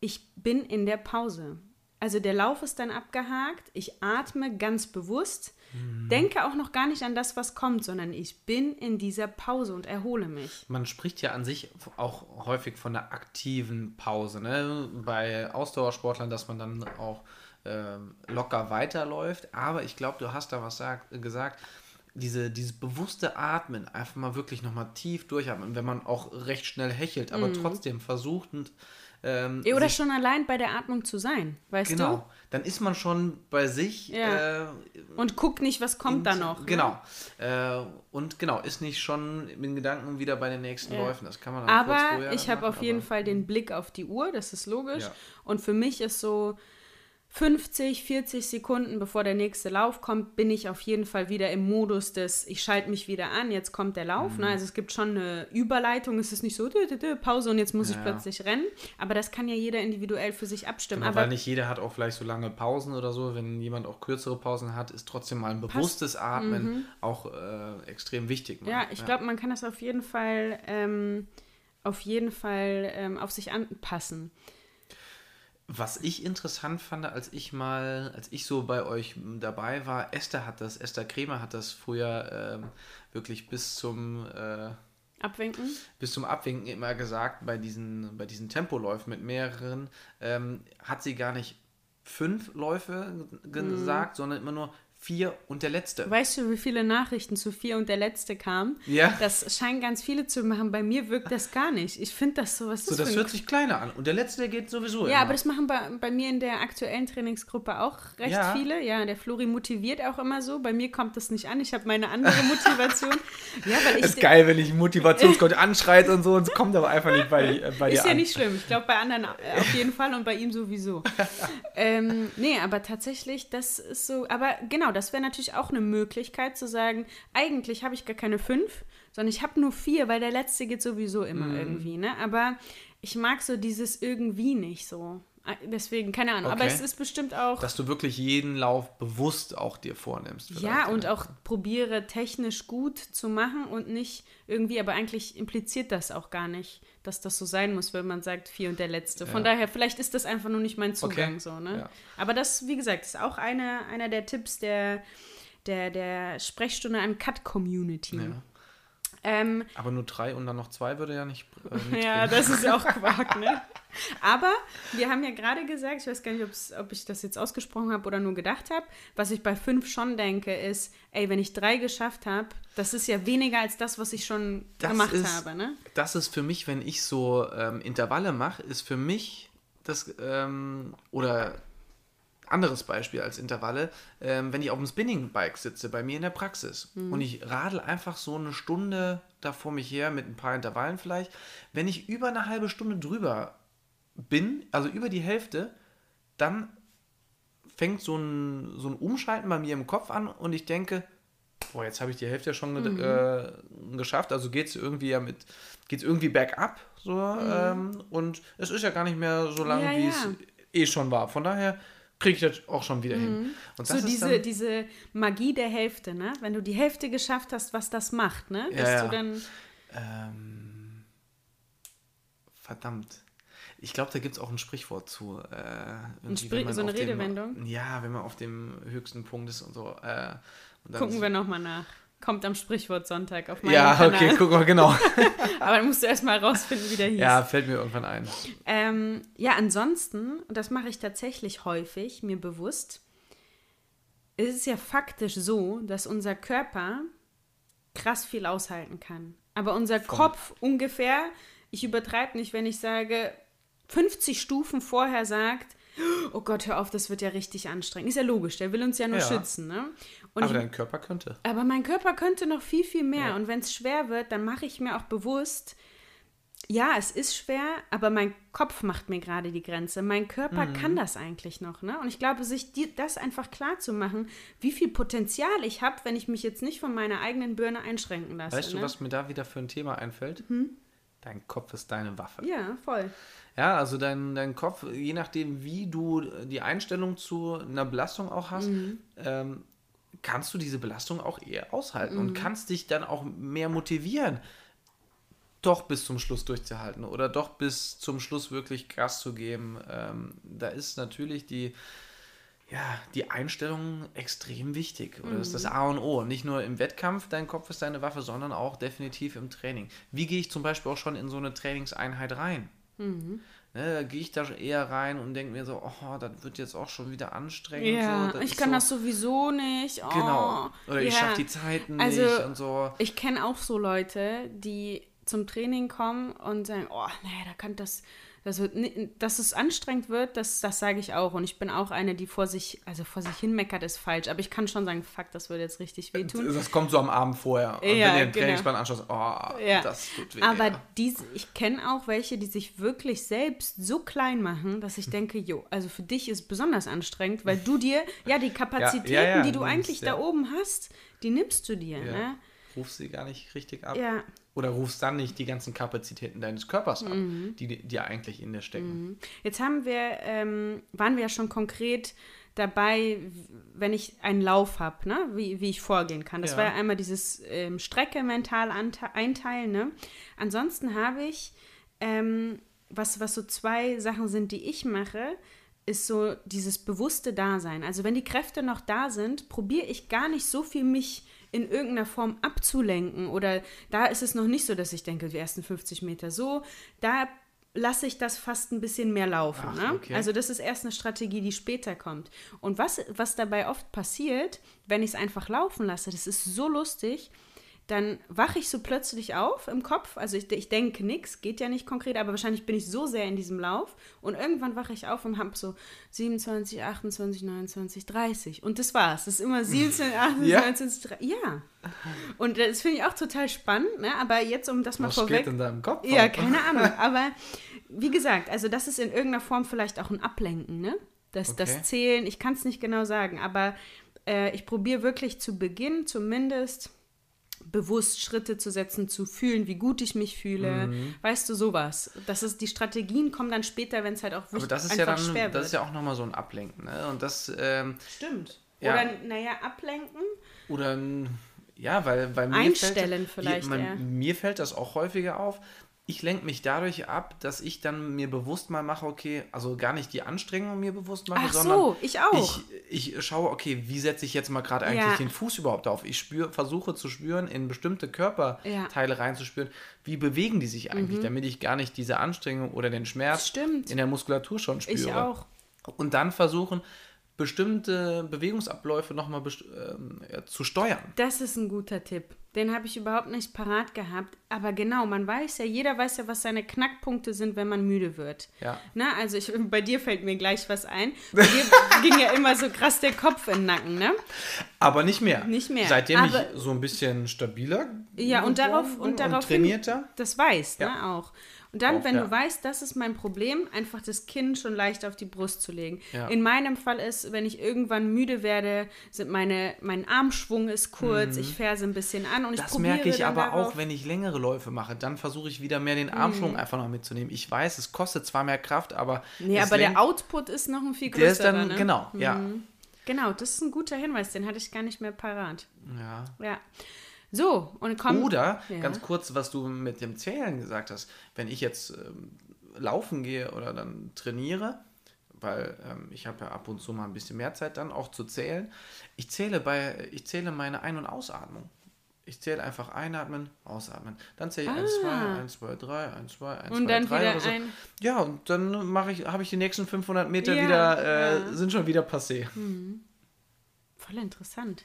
ich bin in der Pause. Also der Lauf ist dann abgehakt. Ich atme ganz bewusst Mhm. Denke auch noch gar nicht an das, was kommt, sondern ich bin in dieser Pause und erhole mich. Man spricht ja an sich auch häufig von einer aktiven Pause. Ne? Bei Ausdauersportlern, dass man dann auch ähm, locker weiterläuft. Aber ich glaube, du hast da was sagt, gesagt. Diese, dieses bewusste Atmen, einfach mal wirklich nochmal tief durchatmen, wenn man auch recht schnell hechelt, aber mhm. trotzdem versucht, ähm, Oder schon allein bei der Atmung zu sein, weißt genau. du? Genau, dann ist man schon bei sich. Ja. Äh, und guckt nicht, was kommt da noch. Ne? Genau. Ne? Äh, und genau, ist nicht schon mit Gedanken wieder bei den nächsten ja. Läufen. Das kann man dann Aber ich habe auf jeden Fall den Blick auf die Uhr, das ist logisch. Und für mich ist so, 50, 40 Sekunden bevor der nächste Lauf kommt, bin ich auf jeden Fall wieder im Modus des, ich schalte mich wieder an, jetzt kommt der Lauf. Ne? Mhm. Ne? Also es gibt schon eine Überleitung, es ist nicht so, dü, dü, dü, Pause und jetzt muss ja. ich plötzlich rennen. Aber das kann ja jeder individuell für sich abstimmen. Genau, Aber weil nicht jeder hat auch vielleicht so lange Pausen oder so. Wenn jemand auch kürzere Pausen hat, ist trotzdem mal ein bewusstes passt. Atmen mhm. auch äh, extrem wichtig. Ne? Ja, ich ja. glaube, man kann das auf jeden Fall, ähm, auf jeden Fall ähm, auf sich anpassen. Was ich interessant fand, als ich mal, als ich so bei euch dabei war, Esther hat das, Esther Kremer hat das früher ähm, wirklich bis zum äh, Abwinken? Bis zum Abwinken immer gesagt, bei diesen, bei diesen Tempoläufen mit mehreren, ähm, hat sie gar nicht fünf Läufe gesagt, mhm. sondern immer nur vier und der letzte. Weißt du, wie viele Nachrichten zu vier und der letzte kamen? Ja. Das scheinen ganz viele zu machen. Bei mir wirkt das gar nicht. Ich finde das sowas. So, das hört sich kleiner an. Und der letzte, der geht sowieso. Ja, immer. aber das machen bei, bei mir in der aktuellen Trainingsgruppe auch recht ja. viele. Ja, der Flori motiviert auch immer so. Bei mir kommt das nicht an. Ich habe meine andere Motivation. ja, weil ich ist geil, wenn ich Motivationscoach anschreit und so und es kommt aber einfach nicht bei, äh, bei dir Ist ja an. nicht schlimm. Ich glaube, bei anderen äh, auf jeden Fall und bei ihm sowieso. ähm, nee, aber tatsächlich, das ist so. Aber genau, das wäre natürlich auch eine Möglichkeit zu sagen, eigentlich habe ich gar keine fünf, sondern ich habe nur vier, weil der letzte geht sowieso immer mhm. irgendwie, ne? Aber ich mag so dieses irgendwie nicht so. Ah, deswegen, keine Ahnung. Okay. Aber es ist bestimmt auch. Dass du wirklich jeden Lauf bewusst auch dir vornimmst. Ja, und auch probiere technisch gut zu machen und nicht irgendwie, aber eigentlich impliziert das auch gar nicht, dass das so sein muss, wenn man sagt, vier und der letzte. Von ja. daher, vielleicht ist das einfach nur nicht mein Zugang okay. so, ne? Ja. Aber das, wie gesagt, ist auch eine, einer der Tipps der, der, der Sprechstunde an Cut-Community. Ja. Ähm, aber nur drei und dann noch zwei würde ja nicht. Äh, ja, das ist auch Quark, ne? Aber wir haben ja gerade gesagt, ich weiß gar nicht, ob ich das jetzt ausgesprochen habe oder nur gedacht habe, was ich bei fünf schon denke, ist, ey, wenn ich drei geschafft habe, das ist ja weniger als das, was ich schon das gemacht ist, habe, ne? Das ist für mich, wenn ich so ähm, Intervalle mache, ist für mich das, ähm, oder anderes Beispiel als Intervalle, ähm, wenn ich auf dem Spinning-Bike sitze, bei mir in der Praxis mhm. und ich radel einfach so eine Stunde da vor mich her mit ein paar Intervallen vielleicht, wenn ich über eine halbe Stunde drüber bin, also über die Hälfte, dann fängt so ein, so ein Umschalten bei mir im Kopf an und ich denke, boah, jetzt habe ich die Hälfte schon mhm. äh, geschafft, also geht es irgendwie ja mit, geht es irgendwie bergab, so, mhm. ähm, und es ist ja gar nicht mehr so lang, ja, wie ja. es eh schon war. Von daher kriege ich das auch schon wieder mhm. hin. Und so diese, diese Magie der Hälfte, ne? Wenn du die Hälfte geschafft hast, was das macht, ne? Ja, ja. du dann. Ähm, verdammt. Ich glaube, da gibt es auch ein Sprichwort zu. Äh, ein Spr so eine Redewendung? Dem, ja, wenn man auf dem höchsten Punkt ist und so. Äh, und Gucken wir nochmal nach. Kommt am Sprichwort Sonntag auf meinem ja, Kanal. Ja, okay, guck mal, genau. Aber dann musst du erstmal rausfinden, wie der hieß. Ja, fällt mir irgendwann ein. Ähm, ja, ansonsten, und das mache ich tatsächlich häufig, mir bewusst, ist es ja faktisch so, dass unser Körper krass viel aushalten kann. Aber unser Voll. Kopf ungefähr, ich übertreibe nicht, wenn ich sage, 50 Stufen vorher sagt, oh Gott, hör auf, das wird ja richtig anstrengend. Ist ja logisch, der will uns ja nur ja. schützen. Ne? Und aber ich, dein Körper könnte. Aber mein Körper könnte noch viel, viel mehr. Ja. Und wenn es schwer wird, dann mache ich mir auch bewusst, ja, es ist schwer, aber mein Kopf macht mir gerade die Grenze. Mein Körper Mhm. kann das eigentlich noch. Ne? Und ich glaube, sich die, das einfach klar zu machen, wie viel Potenzial ich habe, wenn ich mich jetzt nicht von meiner eigenen Birne einschränken lasse. Weißt du, ne? was mir da wieder für ein Thema einfällt? Dein Kopf ist deine Waffe. Ja, voll. Ja, also dein, dein Kopf, je nachdem, wie du die Einstellung zu einer Belastung auch hast, Mhm. ähm, kannst du diese Belastung auch eher aushalten Mhm. und kannst dich dann auch mehr motivieren, doch bis zum Schluss durchzuhalten oder doch bis zum Schluss wirklich Gas zu geben. Ähm, da ist natürlich die, ja, die Einstellung extrem wichtig. Oder das ist das Mhm. A und O. Nicht nur im Wettkampf, dein Kopf ist deine Waffe, sondern auch definitiv im Training. Wie gehe ich zum Beispiel auch schon in so eine Trainingseinheit rein? Mhm. Ne, da gehe ich da eher rein und denke mir so, oh, das wird jetzt auch schon wieder anstrengend. Ja, so, ich kann so, das sowieso nicht. Oh, Genau. Oder ich ja. schaffe die Zeiten Also, nicht und so. Ich kenne auch so Leute, die zum Training kommen und sagen, oh, nee, da kann das, das wird, ni- dass es anstrengend wird, das, das sage ich auch. Und ich bin auch eine, die vor sich, also vor sich hin meckert, ist falsch. Aber ich kann schon sagen, fuck, das würde jetzt richtig wehtun. Das kommt so am Abend vorher. Und Ja, wenn du den genau. Trainingsplan anschaust, oh, Ja. das tut weh. Aber dies, ich kenne auch welche, die sich wirklich selbst so klein machen, dass ich denke, jo, also für dich ist besonders anstrengend, weil du dir, ja, die Kapazitäten, ja, ja, die du nimmst, eigentlich ja. da oben hast, die nimmst du dir. ja. Ne? Rufst sie gar nicht richtig ab. Ja. Oder rufst dann nicht die ganzen Kapazitäten deines Körpers ab, Mhm. die dir eigentlich in dir stecken. Jetzt haben wir, ähm, waren wir ja schon konkret dabei, wenn ich einen Lauf habe, ne? wie, wie ich vorgehen kann. Das Ja. war ja einmal dieses ähm, Strecke mental einteilen. Ne? Ansonsten habe ich, ähm, was, was so zwei Sachen sind, die ich mache, ist so dieses bewusste Dasein. Also wenn die Kräfte noch da sind, probiere ich gar nicht so viel mich in irgendeiner Form abzulenken. Oder da ist es noch nicht so, dass ich denke, die ersten 50 Meter so. Da lasse ich das fast ein bisschen mehr laufen. Ach, ne? okay. Also das ist erst eine Strategie, die später kommt. Und was, was dabei oft passiert, wenn ich es einfach laufen lasse, das ist so lustig, dann wache ich so plötzlich auf im Kopf. Also ich, ich denke nichts, geht ja nicht konkret, aber wahrscheinlich bin ich so sehr in diesem Lauf. Und irgendwann wache ich auf und habe so 27, 28, 29, 30. Und das war's. Das ist immer 27, 28, Ja. 29, 30. Ja. Und das finde ich auch total spannend. Ne? Aber jetzt, um das mal Was vorweg... geht in deinem Kopf? Ja, keine Ahnung. Aber wie gesagt, also das ist in irgendeiner Form vielleicht auch ein Ablenken, ne? Das, Okay. das Zählen, ich kann es nicht genau sagen, aber äh, ich probiere wirklich zu Beginn zumindest bewusst Schritte zu setzen, zu fühlen, wie gut ich mich fühle. Mhm. Weißt du, sowas. Das ist, die Strategien kommen dann später, wenn es halt auch Aber wirklich das ist einfach ja dann, schwer wird. das ist ja auch nochmal so ein Ablenken. Ne? Und das, ähm, Stimmt. Ja. Oder, naja, ablenken. Oder ja, weil, weil mir Einstellen fällt, vielleicht man, eher. Mir fällt das auch häufiger auf. Ich lenke mich dadurch ab, dass ich dann mir bewusst mal mache, okay, also gar nicht die Anstrengung mir bewusst mache, Ach sondern so, ich auch. Ich, ich schaue, okay, wie setze ich jetzt mal gerade eigentlich Ja. den Fuß überhaupt auf? Ich spür, versuche zu spüren, in bestimmte Körperteile reinzuspüren, wie bewegen die sich eigentlich, damit ich gar nicht diese Anstrengung oder den Schmerz Mhm. Stimmt. in der Muskulatur schon spüre. Ich auch. Und dann versuchen, bestimmte Bewegungsabläufe nochmal ähm, ja, zu steuern. Das ist ein guter Tipp. Den habe ich überhaupt nicht parat gehabt. Aber genau, man weiß ja, jeder weiß ja, was seine Knackpunkte sind, wenn man müde wird. Ja. Na, also ich, bei dir fällt mir gleich was ein. Bei dir ging ja immer so krass der Kopf in den Nacken, ne? Aber nicht mehr. Nicht mehr. Seitdem Aber- ich so ein bisschen stabiler Ja, und darauf bin und darauf trainierter. das weißt, Ja. ne, auch. Und dann, Auch, wenn ja. du weißt, das ist mein Problem, einfach das Kinn schon leicht auf die Brust zu legen. Ja. In meinem Fall ist, wenn ich irgendwann müde werde, sind meine, mein Armschwung ist kurz, ich ferse ein bisschen an und ich Mhm. Das probiere merke ich aber darauf, auch, wenn ich längere Läufe mache. Dann versuche ich wieder mehr den Armschwung einfach noch mitzunehmen. Ich weiß, es kostet zwar mehr Kraft, aber. Nee, aber der Output ist noch ein viel größer. der ist dann, ne? genau, ja. Genau, das ist ein guter Hinweis, den hatte ich gar nicht mehr parat. ja. Ja. So, und komm. Oder, Ja. ganz kurz, was du mit dem Zählen gesagt hast, wenn ich jetzt ähm, laufen gehe oder dann trainiere, weil ähm, ich habe ja ab und zu mal ein bisschen mehr Zeit dann auch zu zählen, ich zähle bei, ich zähle meine Ein- und Ausatmung. Ich zähle einfach einatmen, ausatmen. Dann zähle ich 1, 2, 1, 2, 3, 1, 2, 1, Ah. Und 2, dann 3 wieder oder so. ein- Ja, und dann mache ich, habe ich die nächsten 500 Meter Ja, wieder, äh, ja. sind schon wieder passé. Voll interessant.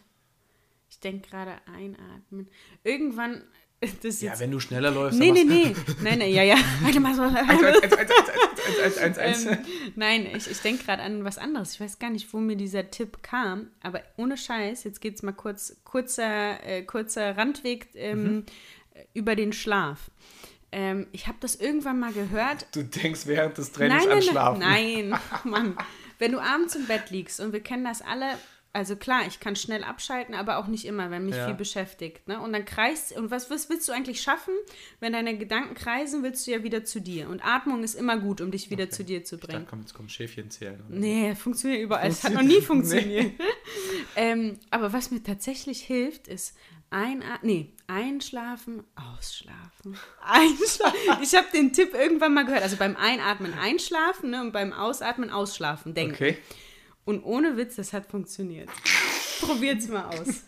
Ich denke gerade einatmen. Irgendwann. Das Ja, wenn du schneller läufst, Nee, nee, nee. Nein, nein, ja, ja. Warte mal so. 1, 1, 1, 1, 1, 1, 1, 1, 1. Nein, ich, ich denke gerade an was anderes. Ich weiß gar nicht, wo mir dieser Tipp kam, aber ohne Scheiß, jetzt geht es mal kurz, kurzer, äh, kurzer Randweg ähm, Mhm. über den Schlaf. Ähm, ich habe das irgendwann mal gehört. Du denkst während des Trainings Nein, an nein, Schlafen. nein, nein, Mann. Wenn du abends im Bett liegst und wir kennen das alle, also klar, ich kann schnell abschalten, aber auch nicht immer, wenn mich Ja. viel beschäftigt. Ne? Und dann kreist, und was, was willst du eigentlich schaffen? Wenn deine Gedanken kreisen, willst du ja wieder zu dir. Und Atmung ist immer gut, um dich wieder zu dir zu bringen. dachte, komm, jetzt kommt Schäfchen zählen. oder? Nee, funktioniert überall. Es hat noch nie funktioniert. ähm, aber was mir tatsächlich hilft, ist ein, nee, einschlafen, ausschlafen. Einschlafen. Ich habe den Tipp irgendwann mal gehört. Also beim Einatmen einschlafen ne, und beim Ausatmen ausschlafen denken. Okay. Und ohne Witz, das hat funktioniert. Probiert's mal aus.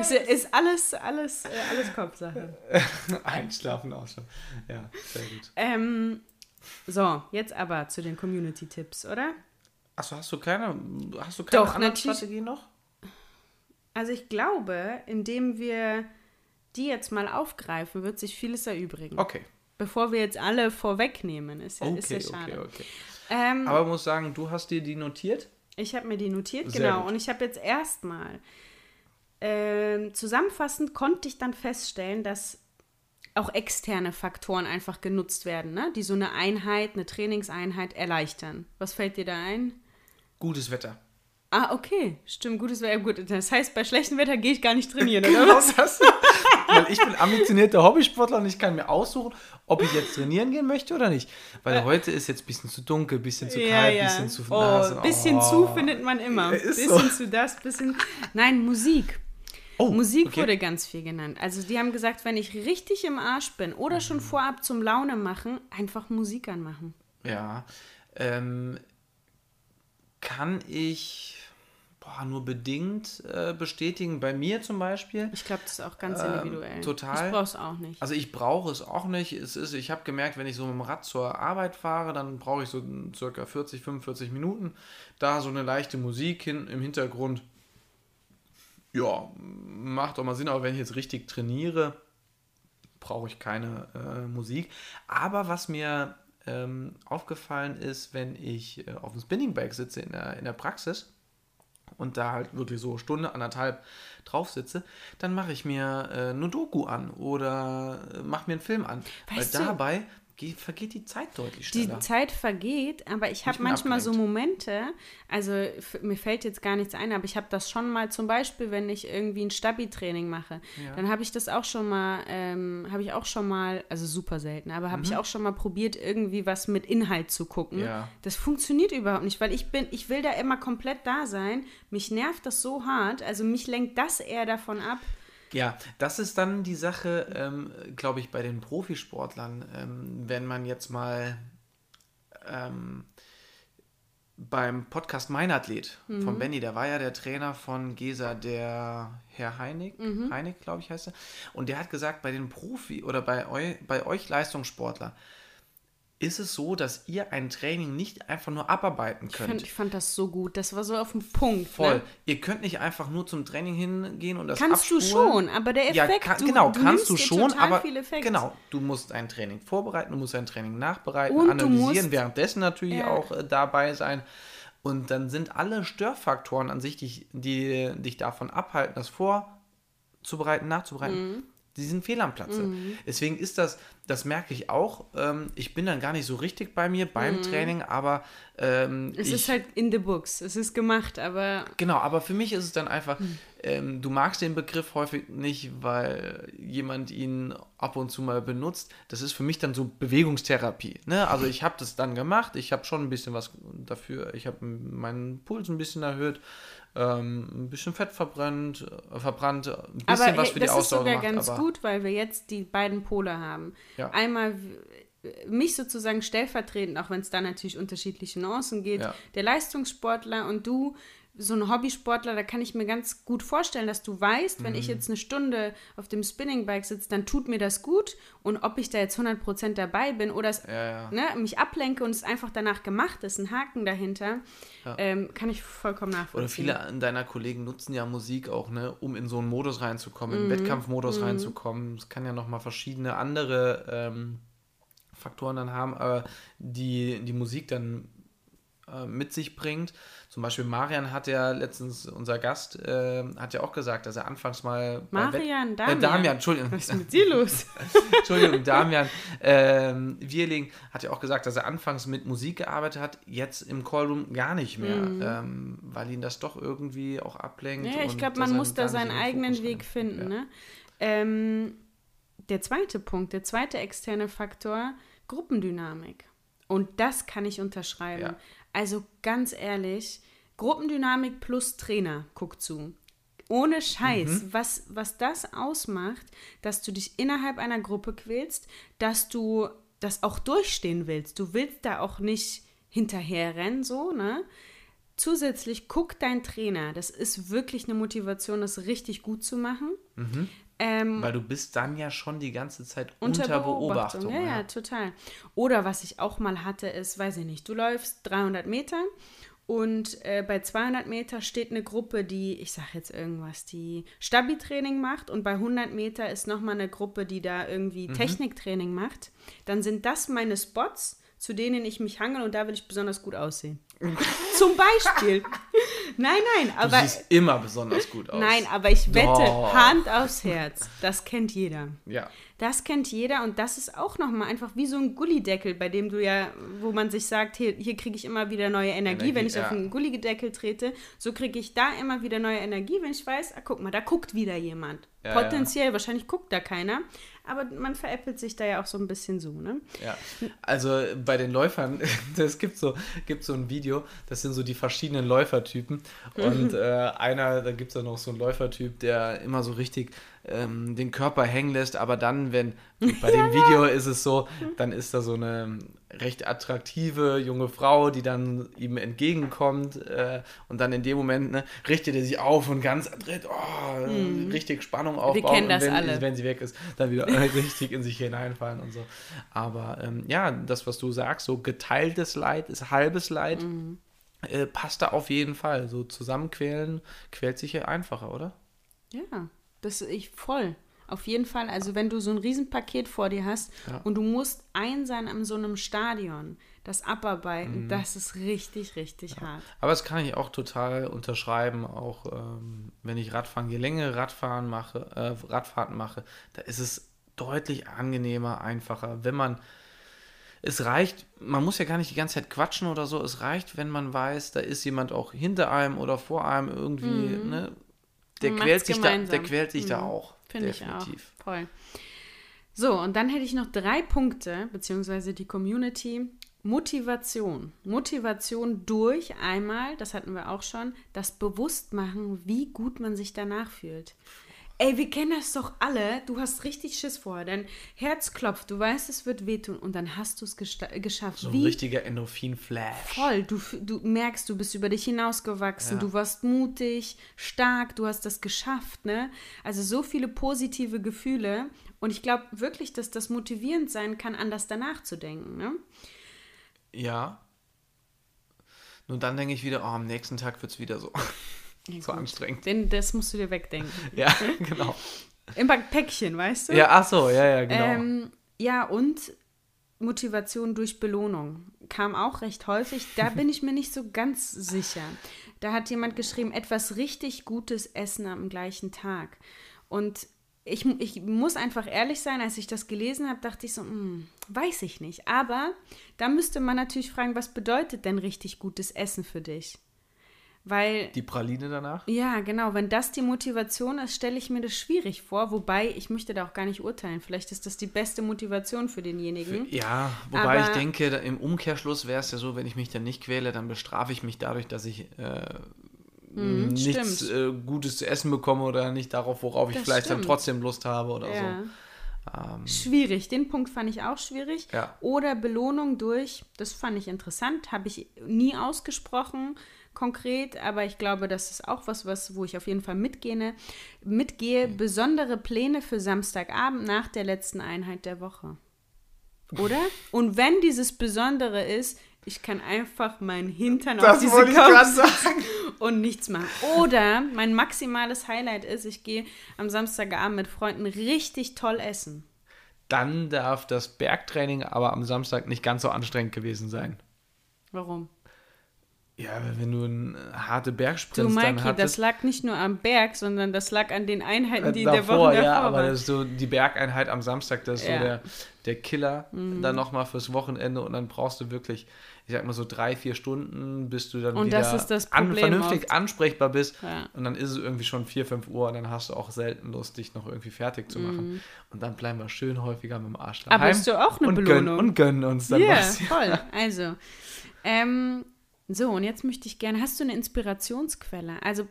ist, ist alles, alles, äh, alles Kopfsache. Einschlafen, ausschlafen. Ja, sehr gut. Ähm, so, jetzt aber zu den Community-Tipps, oder? Achso, hast du keine, hast du keine Doch, anderen natürlich. Strategien noch? Also ich glaube, indem wir die jetzt mal aufgreifen, wird sich vieles erübrigen. Okay. Bevor wir jetzt alle vorwegnehmen, ist ja, ist ja Okay, schade. okay, okay. Ähm, Aber muss sagen, du hast dir die notiert? ich habe mir die notiert, Sehr genau. gut. Und ich habe jetzt erstmal ähm, zusammenfassend konnte ich dann feststellen, dass auch externe Faktoren einfach genutzt werden, ne? die so eine Einheit, eine Trainingseinheit erleichtern. Was fällt dir da ein? Gutes Wetter. Ah, okay. Stimmt, gutes Wetter. Gut, das heißt, bei schlechtem Wetter gehe ich gar nicht trainieren, oder was? Genau das. Weil ich bin ambitionierter Hobbysportler und ich kann mir aussuchen, ob ich jetzt trainieren gehen möchte oder nicht. Weil heute ist jetzt ein bisschen zu dunkel, ein bisschen zu kalt, ein bisschen zu oh, nass. bisschen Oh. zu findet man immer. Ist bisschen so. zu das, bisschen. Nein, Musik. Oh, Musik okay. wurde ganz viel genannt. Also die haben gesagt, wenn ich richtig im Arsch bin oder schon vorab zum Laune machen, einfach Musik anmachen. Ja. Ähm, kann ich boah, nur bedingt äh, bestätigen. Bei mir zum Beispiel. Ich glaube, das ist auch ganz Ähm, individuell. total. Ich brauche es auch nicht. Also ich brauche es auch nicht. Es ist, ich habe gemerkt, wenn ich so mit dem Rad zur Arbeit fahre, dann brauche ich so circa 40, 45 Minuten. Da so eine leichte Musik hin, im Hintergrund. Ja, macht doch mal Sinn, aber wenn ich jetzt richtig trainiere, brauche ich keine äh, Musik. Aber was mir ähm, aufgefallen ist, wenn ich äh, auf dem Spinning Bike sitze in der, in der Praxis und da halt wirklich so Stunde, anderthalb drauf sitze, dann mache ich mir äh, eine Doku an oder äh, mache mir einen Film an. Weißt Weil dabei vergeht die Zeit deutlich Die schneller. Zeit vergeht, aber ich habe manchmal so. Momente, also mir fällt jetzt gar nichts ein, aber ich habe das schon mal zum Beispiel, wenn ich irgendwie ein Stabi-Training mache, dann habe ich das auch schon mal, ähm, habe ich auch schon mal, also super selten, aber habe ich auch schon mal probiert, irgendwie was mit Inhalt zu gucken. Mhm. Ja. Das funktioniert überhaupt nicht, weil ich bin, ich will da immer komplett da sein. Mich nervt das so hart, also mich lenkt das eher davon ab. Ja, das ist dann die Sache, ähm, glaube ich, bei den Profisportlern, ähm, wenn man jetzt mal ähm, beim Podcast Mein Athlet von Benny, der war ja der Trainer von Gesa, der Herr Heinig, Heinig, glaube ich, heißt er. Und der hat gesagt, bei den Profi oder bei, eu, bei euch Leistungssportler ist es so, dass ihr ein Training nicht einfach nur abarbeiten Ich könnt. fand, ich fand das so gut, das war so auf den Punkt. Voll. Ne? Ihr könnt nicht einfach nur zum Training hingehen und das Kannst du abspulen. schon, aber der Ja, Effekt, kann, du, genau, du kannst du schon, aber genau, du musst ein Training vorbereiten, du musst ein Training nachbereiten, Und du analysieren, währenddessen natürlich Ja. auch äh, dabei sein. Und dann sind alle Störfaktoren an sich, die, die dich davon abhalten, das vorzubereiten, nachzubereiten, Mhm. Die sind fehl am Platze. Deswegen ist das, das merke ich auch, ähm, ich bin dann gar nicht so richtig bei mir beim Training, aber ähm, Mhm. Es ich, ist halt in the books, es ist gemacht, aber Genau, aber für mich ist es dann einfach, Hm. ähm, du magst den Begriff häufig nicht, weil jemand ihn ab und zu mal benutzt. Das ist für mich dann so Bewegungstherapie. Ne? Also ich habe das dann gemacht, ich habe schon ein bisschen was dafür, ich habe meinen Puls ein bisschen erhöht, ähm, ein bisschen Fett verbrannt, äh, verbrannt, ein bisschen aber was für die das ist Ausdauer sogar gemacht. ganz aber gut, weil wir jetzt die beiden Pole haben. Ja. Einmal mich sozusagen stellvertretend, auch wenn es da natürlich unterschiedliche Nuancen geht, Ja. der Leistungssportler und du, so ein Hobbysportler, da kann ich mir ganz gut vorstellen, dass du weißt, wenn Mhm. ich jetzt eine Stunde auf dem Spinningbike sitze, dann tut mir das gut und ob ich da jetzt 100% dabei bin oder es, Ja, ja. Ne, mich ablenke und es einfach danach gemacht ist, ein Haken dahinter, ähm, kann ich vollkommen nachvollziehen. Oder viele deiner Kollegen nutzen ja Musik auch, ne, um in so einen Modus reinzukommen, Mhm. in Wettkampfmodus reinzukommen. Es kann ja nochmal verschiedene andere ähm, Faktoren dann haben, aber die, die Musik dann äh, mit sich bringt. Zum Beispiel Marian hat ja letztens, unser Gast, äh, hat ja auch gesagt, dass er anfangs mal. Marian, Damian. Äh, Damian, Entschuldigung. Was ist mit dir los? Entschuldigung, Damian ähm, Wierling hat ja auch gesagt, dass er anfangs mit Musik gearbeitet hat, jetzt im Callroom gar nicht mehr, mhm. ähm, weil ihn das doch irgendwie auch ablenkt. Ja, ich glaube, man muss da seinen eigenen Weg finden. Ja. Ne? Ähm, der zweite Punkt, der zweite externe Faktor, Gruppendynamik. Und das kann ich unterschreiben. Ja. Also ganz ehrlich, Gruppendynamik plus Trainer, guck zu. Ohne Scheiß, mhm. was, was das ausmacht, dass du dich innerhalb einer Gruppe quälst, dass du das auch durchstehen willst. Du willst da auch nicht hinterherrennen, so, ne? Zusätzlich guck dein Trainer. Das ist wirklich eine Motivation, das richtig gut zu machen. Mhm. Ähm, Weil du bist dann ja schon die ganze Zeit unter, unter Beobachtung. Beobachtung. Ja, ja, ja, total. Oder was ich auch mal hatte, ist, weiß ich nicht, du läufst 300 Meter und äh, bei 200 Meter steht eine Gruppe, die, ich sag jetzt irgendwas, die Stabi-Training macht und bei 100 Meter ist nochmal eine Gruppe, die da irgendwie mhm. Techniktraining macht. Dann sind das meine Spots, zu denen ich mich hangel und da will ich besonders gut aussehen. Zum Beispiel. Nein, nein, aber. Du siehst immer besonders gut aus. Nein, aber ich wette, Doch. Hand aufs Herz. Das kennt jeder. Ja. Das kennt jeder und das ist auch nochmal einfach wie so ein Gullideckel, bei dem du ja, wo man sich sagt, hier, hier kriege ich immer wieder neue Energie, Energie wenn ich ja. auf einen Gullideckel trete. So kriege ich da immer wieder neue Energie, wenn ich weiß, ah, guck mal, da guckt wieder jemand. Ja, Potenziell, ja. wahrscheinlich guckt da keiner, aber man veräppelt sich da ja auch so ein bisschen so, ne? Ja, also bei den Läufern, es gibt so, gibt so ein Video, das sind so die verschiedenen Läufertypen. Und äh, einer, da gibt es ja noch so einen Läufertyp, der immer so richtig ähm, den Körper hängen lässt, aber dann, wenn, bei dem Video ist es so, dann ist da so eine recht attraktive junge Frau, die dann ihm entgegenkommt äh, und dann in dem Moment ne, richtet er sich auf und ganz oh, mhm. richtig Spannung aufbauen. Wir kennen das wenn, alle. wenn sie weg ist, dann wieder richtig in sich hineinfallen und so. Aber ähm, ja, das, was du sagst, so geteiltes Leid ist halbes Leid. Mhm. Äh, passt da auf jeden Fall. So zusammenquälen quält sich ja einfacher, oder? Ja, das ich voll. Auf jeden Fall. Also wenn du so ein Riesenpaket vor dir hast ja. und du musst ein sein an so einem Stadion, das abarbeiten, mhm. das ist richtig, richtig ja. hart. Aber das kann ich auch total unterschreiben, auch ähm, wenn ich Radfahren, je länger Radfahren mache, äh, Radfahrten mache, da ist es deutlich angenehmer, einfacher, wenn man es reicht, man muss ja gar nicht die ganze Zeit quatschen oder so, es reicht, wenn man weiß, da ist jemand auch hinter einem oder vor einem irgendwie, mhm. ne, der quält, sich da, der quält sich mhm. da auch. Finde ich auch. Voll. So, und dann hätte ich noch drei Punkte, beziehungsweise die Community. Motivation. Motivation durch einmal, das hatten wir auch schon, das Bewusstmachen, wie gut man sich danach fühlt. Ey, wir kennen das doch alle. Du hast richtig Schiss vorher. Dein Herz klopft, du weißt, es wird wehtun und dann hast du es geschafft. So ein Wie? richtiger Endorphin-Flash. Voll. Du, du merkst, du bist über dich hinausgewachsen. Ja. Du warst mutig, stark, du hast das geschafft. Ne? Also so viele positive Gefühle. Und ich glaube wirklich, dass das motivierend sein kann, anders danach zu denken. Ne? Ja. Nur dann denke ich wieder, oh, am nächsten Tag wird es wieder so. Ja, so anstrengend. Denn das musst du dir wegdenken. ja, genau. Im Päckchen, weißt du? Ja, ach so, ja, ja, genau. Ähm, ja, und Motivation durch Belohnung kam auch recht häufig. Da bin ich mir nicht so ganz sicher. Da hat jemand geschrieben, etwas richtig Gutes essen am gleichen Tag. Und ich, ich muss einfach ehrlich sein, als ich das gelesen habe, dachte ich so, hm, weiß ich nicht. Aber da müsste man natürlich fragen, was bedeutet denn richtig gutes Essen für dich? Weil, die Praline danach? Ja, genau. Wenn das die Motivation ist, stelle ich mir das schwierig vor. Wobei, ich möchte da auch gar nicht urteilen. Vielleicht ist das die beste Motivation für denjenigen. Für, ja, wobei Aber, ich denke, im Umkehrschluss wäre es ja so, wenn ich mich dann nicht quäle, dann bestrafe ich mich dadurch, dass ich äh, hm, nichts äh, Gutes zu essen bekomme oder nicht darauf, worauf das ich vielleicht stimmt. dann trotzdem Lust habe oder ja. so. Ähm, schwierig, den Punkt fand ich auch schwierig. Ja. Oder Belohnung durch, das fand ich interessant, habe ich nie ausgesprochen konkret, aber ich glaube, das ist auch was, was wo ich auf jeden Fall mitgehe. Mitgehe besondere Pläne für Samstagabend nach der letzten Einheit der Woche. Oder? Und wenn dieses Besondere ist, ich kann einfach meinen Hintern das auf diese Couch und nichts machen. Oder mein maximales Highlight ist, ich gehe am Samstagabend mit Freunden richtig toll essen. Dann darf das Bergtraining aber am Samstag nicht ganz so anstrengend gewesen sein. Warum? Ja, wenn du einen harte Bergsprint Du, dann Mikey, hattest. das lag nicht nur am Berg, sondern das lag an den Einheiten, die in der davor, Woche davor ja, aber waren. das ist so die Bergeinheit am Samstag, das ist Ja. Mhm. so der, der Killer dann nochmal fürs Wochenende und dann brauchst du wirklich, ich sag mal so drei, vier Stunden, bis du dann Und wieder das das an, vernünftig oft. ansprechbar bist Ja. und dann ist es irgendwie schon vier, fünf Uhr und dann hast du auch selten Lust, dich noch irgendwie fertig zu machen. Und dann bleiben wir schön häufiger mit dem Arsch daheim. Mhm. Aber ist doch auch eine und Belohnung. Gönnen, und gönnen uns dann Ja, was. voll. Also, ähm, so, und jetzt möchte ich gerne, hast du eine Inspirationsquelle? Also,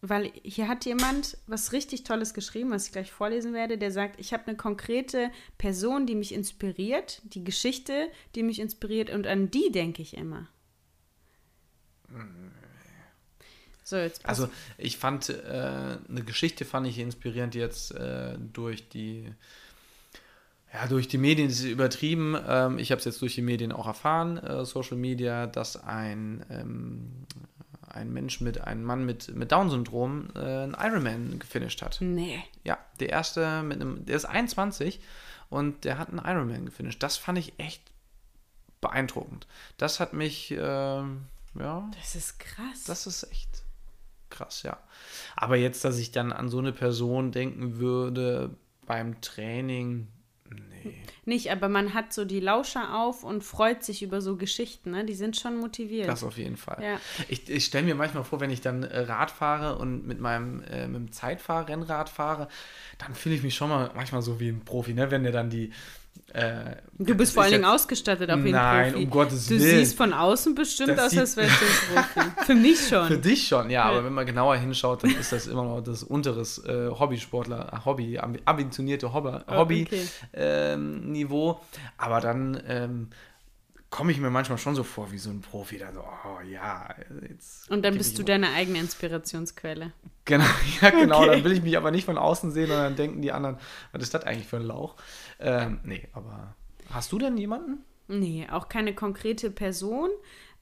weil hier hat jemand was richtig Tolles geschrieben, was ich gleich vorlesen werde, der sagt, ich habe eine konkrete Person, die mich inspiriert, die Geschichte, die mich inspiriert und an die denke ich immer. So, jetzt Also ich fand, äh, eine Geschichte fand ich inspirierend jetzt äh, durch die, ja, durch die Medien ist es übertrieben. Ähm, ich habe es jetzt durch die Medien auch erfahren, äh, Social Media, dass ein, ähm, ein Mensch mit, ein Mann mit, mit Down-Syndrom äh, einen Ironman gefinisht hat. Nee. Ja, der erste mit einem, der ist 21 und der hat einen Ironman gefinisht. Das fand ich echt beeindruckend. Das hat mich, ähm, ja, Das ist krass. das ist echt krass, ja. Aber jetzt, dass ich dann an so eine Person denken würde beim Training. Nicht, aber man hat so die Lauscher auf und freut sich über so Geschichten, ne? Die sind schon motiviert. Das auf jeden Fall. Ja. Ich, ich stelle mir manchmal vor, wenn ich dann äh, Rad fahre und mit meinem äh, mit dem Zeitfahrrennrad fahre, dann fühle ich mich schon mal manchmal so wie ein Profi, ne? Wenn der dann die. Äh, Du bist vor allen Dingen ausgestattet auf jeden Nein, Profi. um Gottes du Willen. siehst von außen bestimmt aus, als wärst du ein Profi. Für mich schon. Für dich schon, ja, Ja. aber wenn man genauer hinschaut, dann ist das immer noch das unteres äh, Hobbysportler, Hobby, ambi- ambitionierte Hobby, Oh, Hobby okay. ähm, Niveau. Aber dann ähm, komme ich mir manchmal schon so vor wie so ein Profi, dann so, oh ja, jetzt. Und dann bist du mal- deine eigene Inspirationsquelle. Genau, ja, genau. Okay. Dann will ich mich aber nicht von außen sehen und dann denken die anderen, was ist das eigentlich für ein Lauch? Ähm, nee, aber hast du denn jemanden? Nee, auch keine konkrete Person,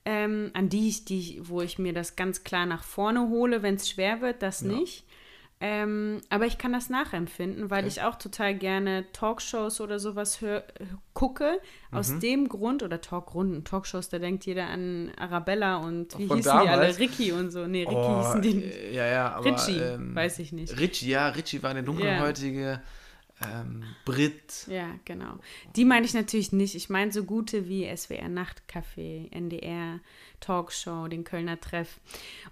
ähm, an die ich, die ich, wo ich mir das ganz klar nach vorne hole, wenn es schwer wird, das nicht. Ähm, aber ich kann das nachempfinden, weil ich auch total gerne Talkshows oder sowas hör, gucke. Aus Mhm. dem Grund, oder Talkrunden, Talkshows, da denkt jeder an Arabella und wie Von hießen die alle? damals? Ricky und so. Nee, Ricky Oh, hießen die nicht. äh, Ja, ja, aber. Richie, ähm, weiß ich nicht. Richie, ja, Richie war eine dunkelhäutige ähm, Brit. Ja, genau. Die meine ich natürlich nicht. Ich meine so gute wie SWR Nachtcafé, NDR, Talkshow, den Kölner Treff.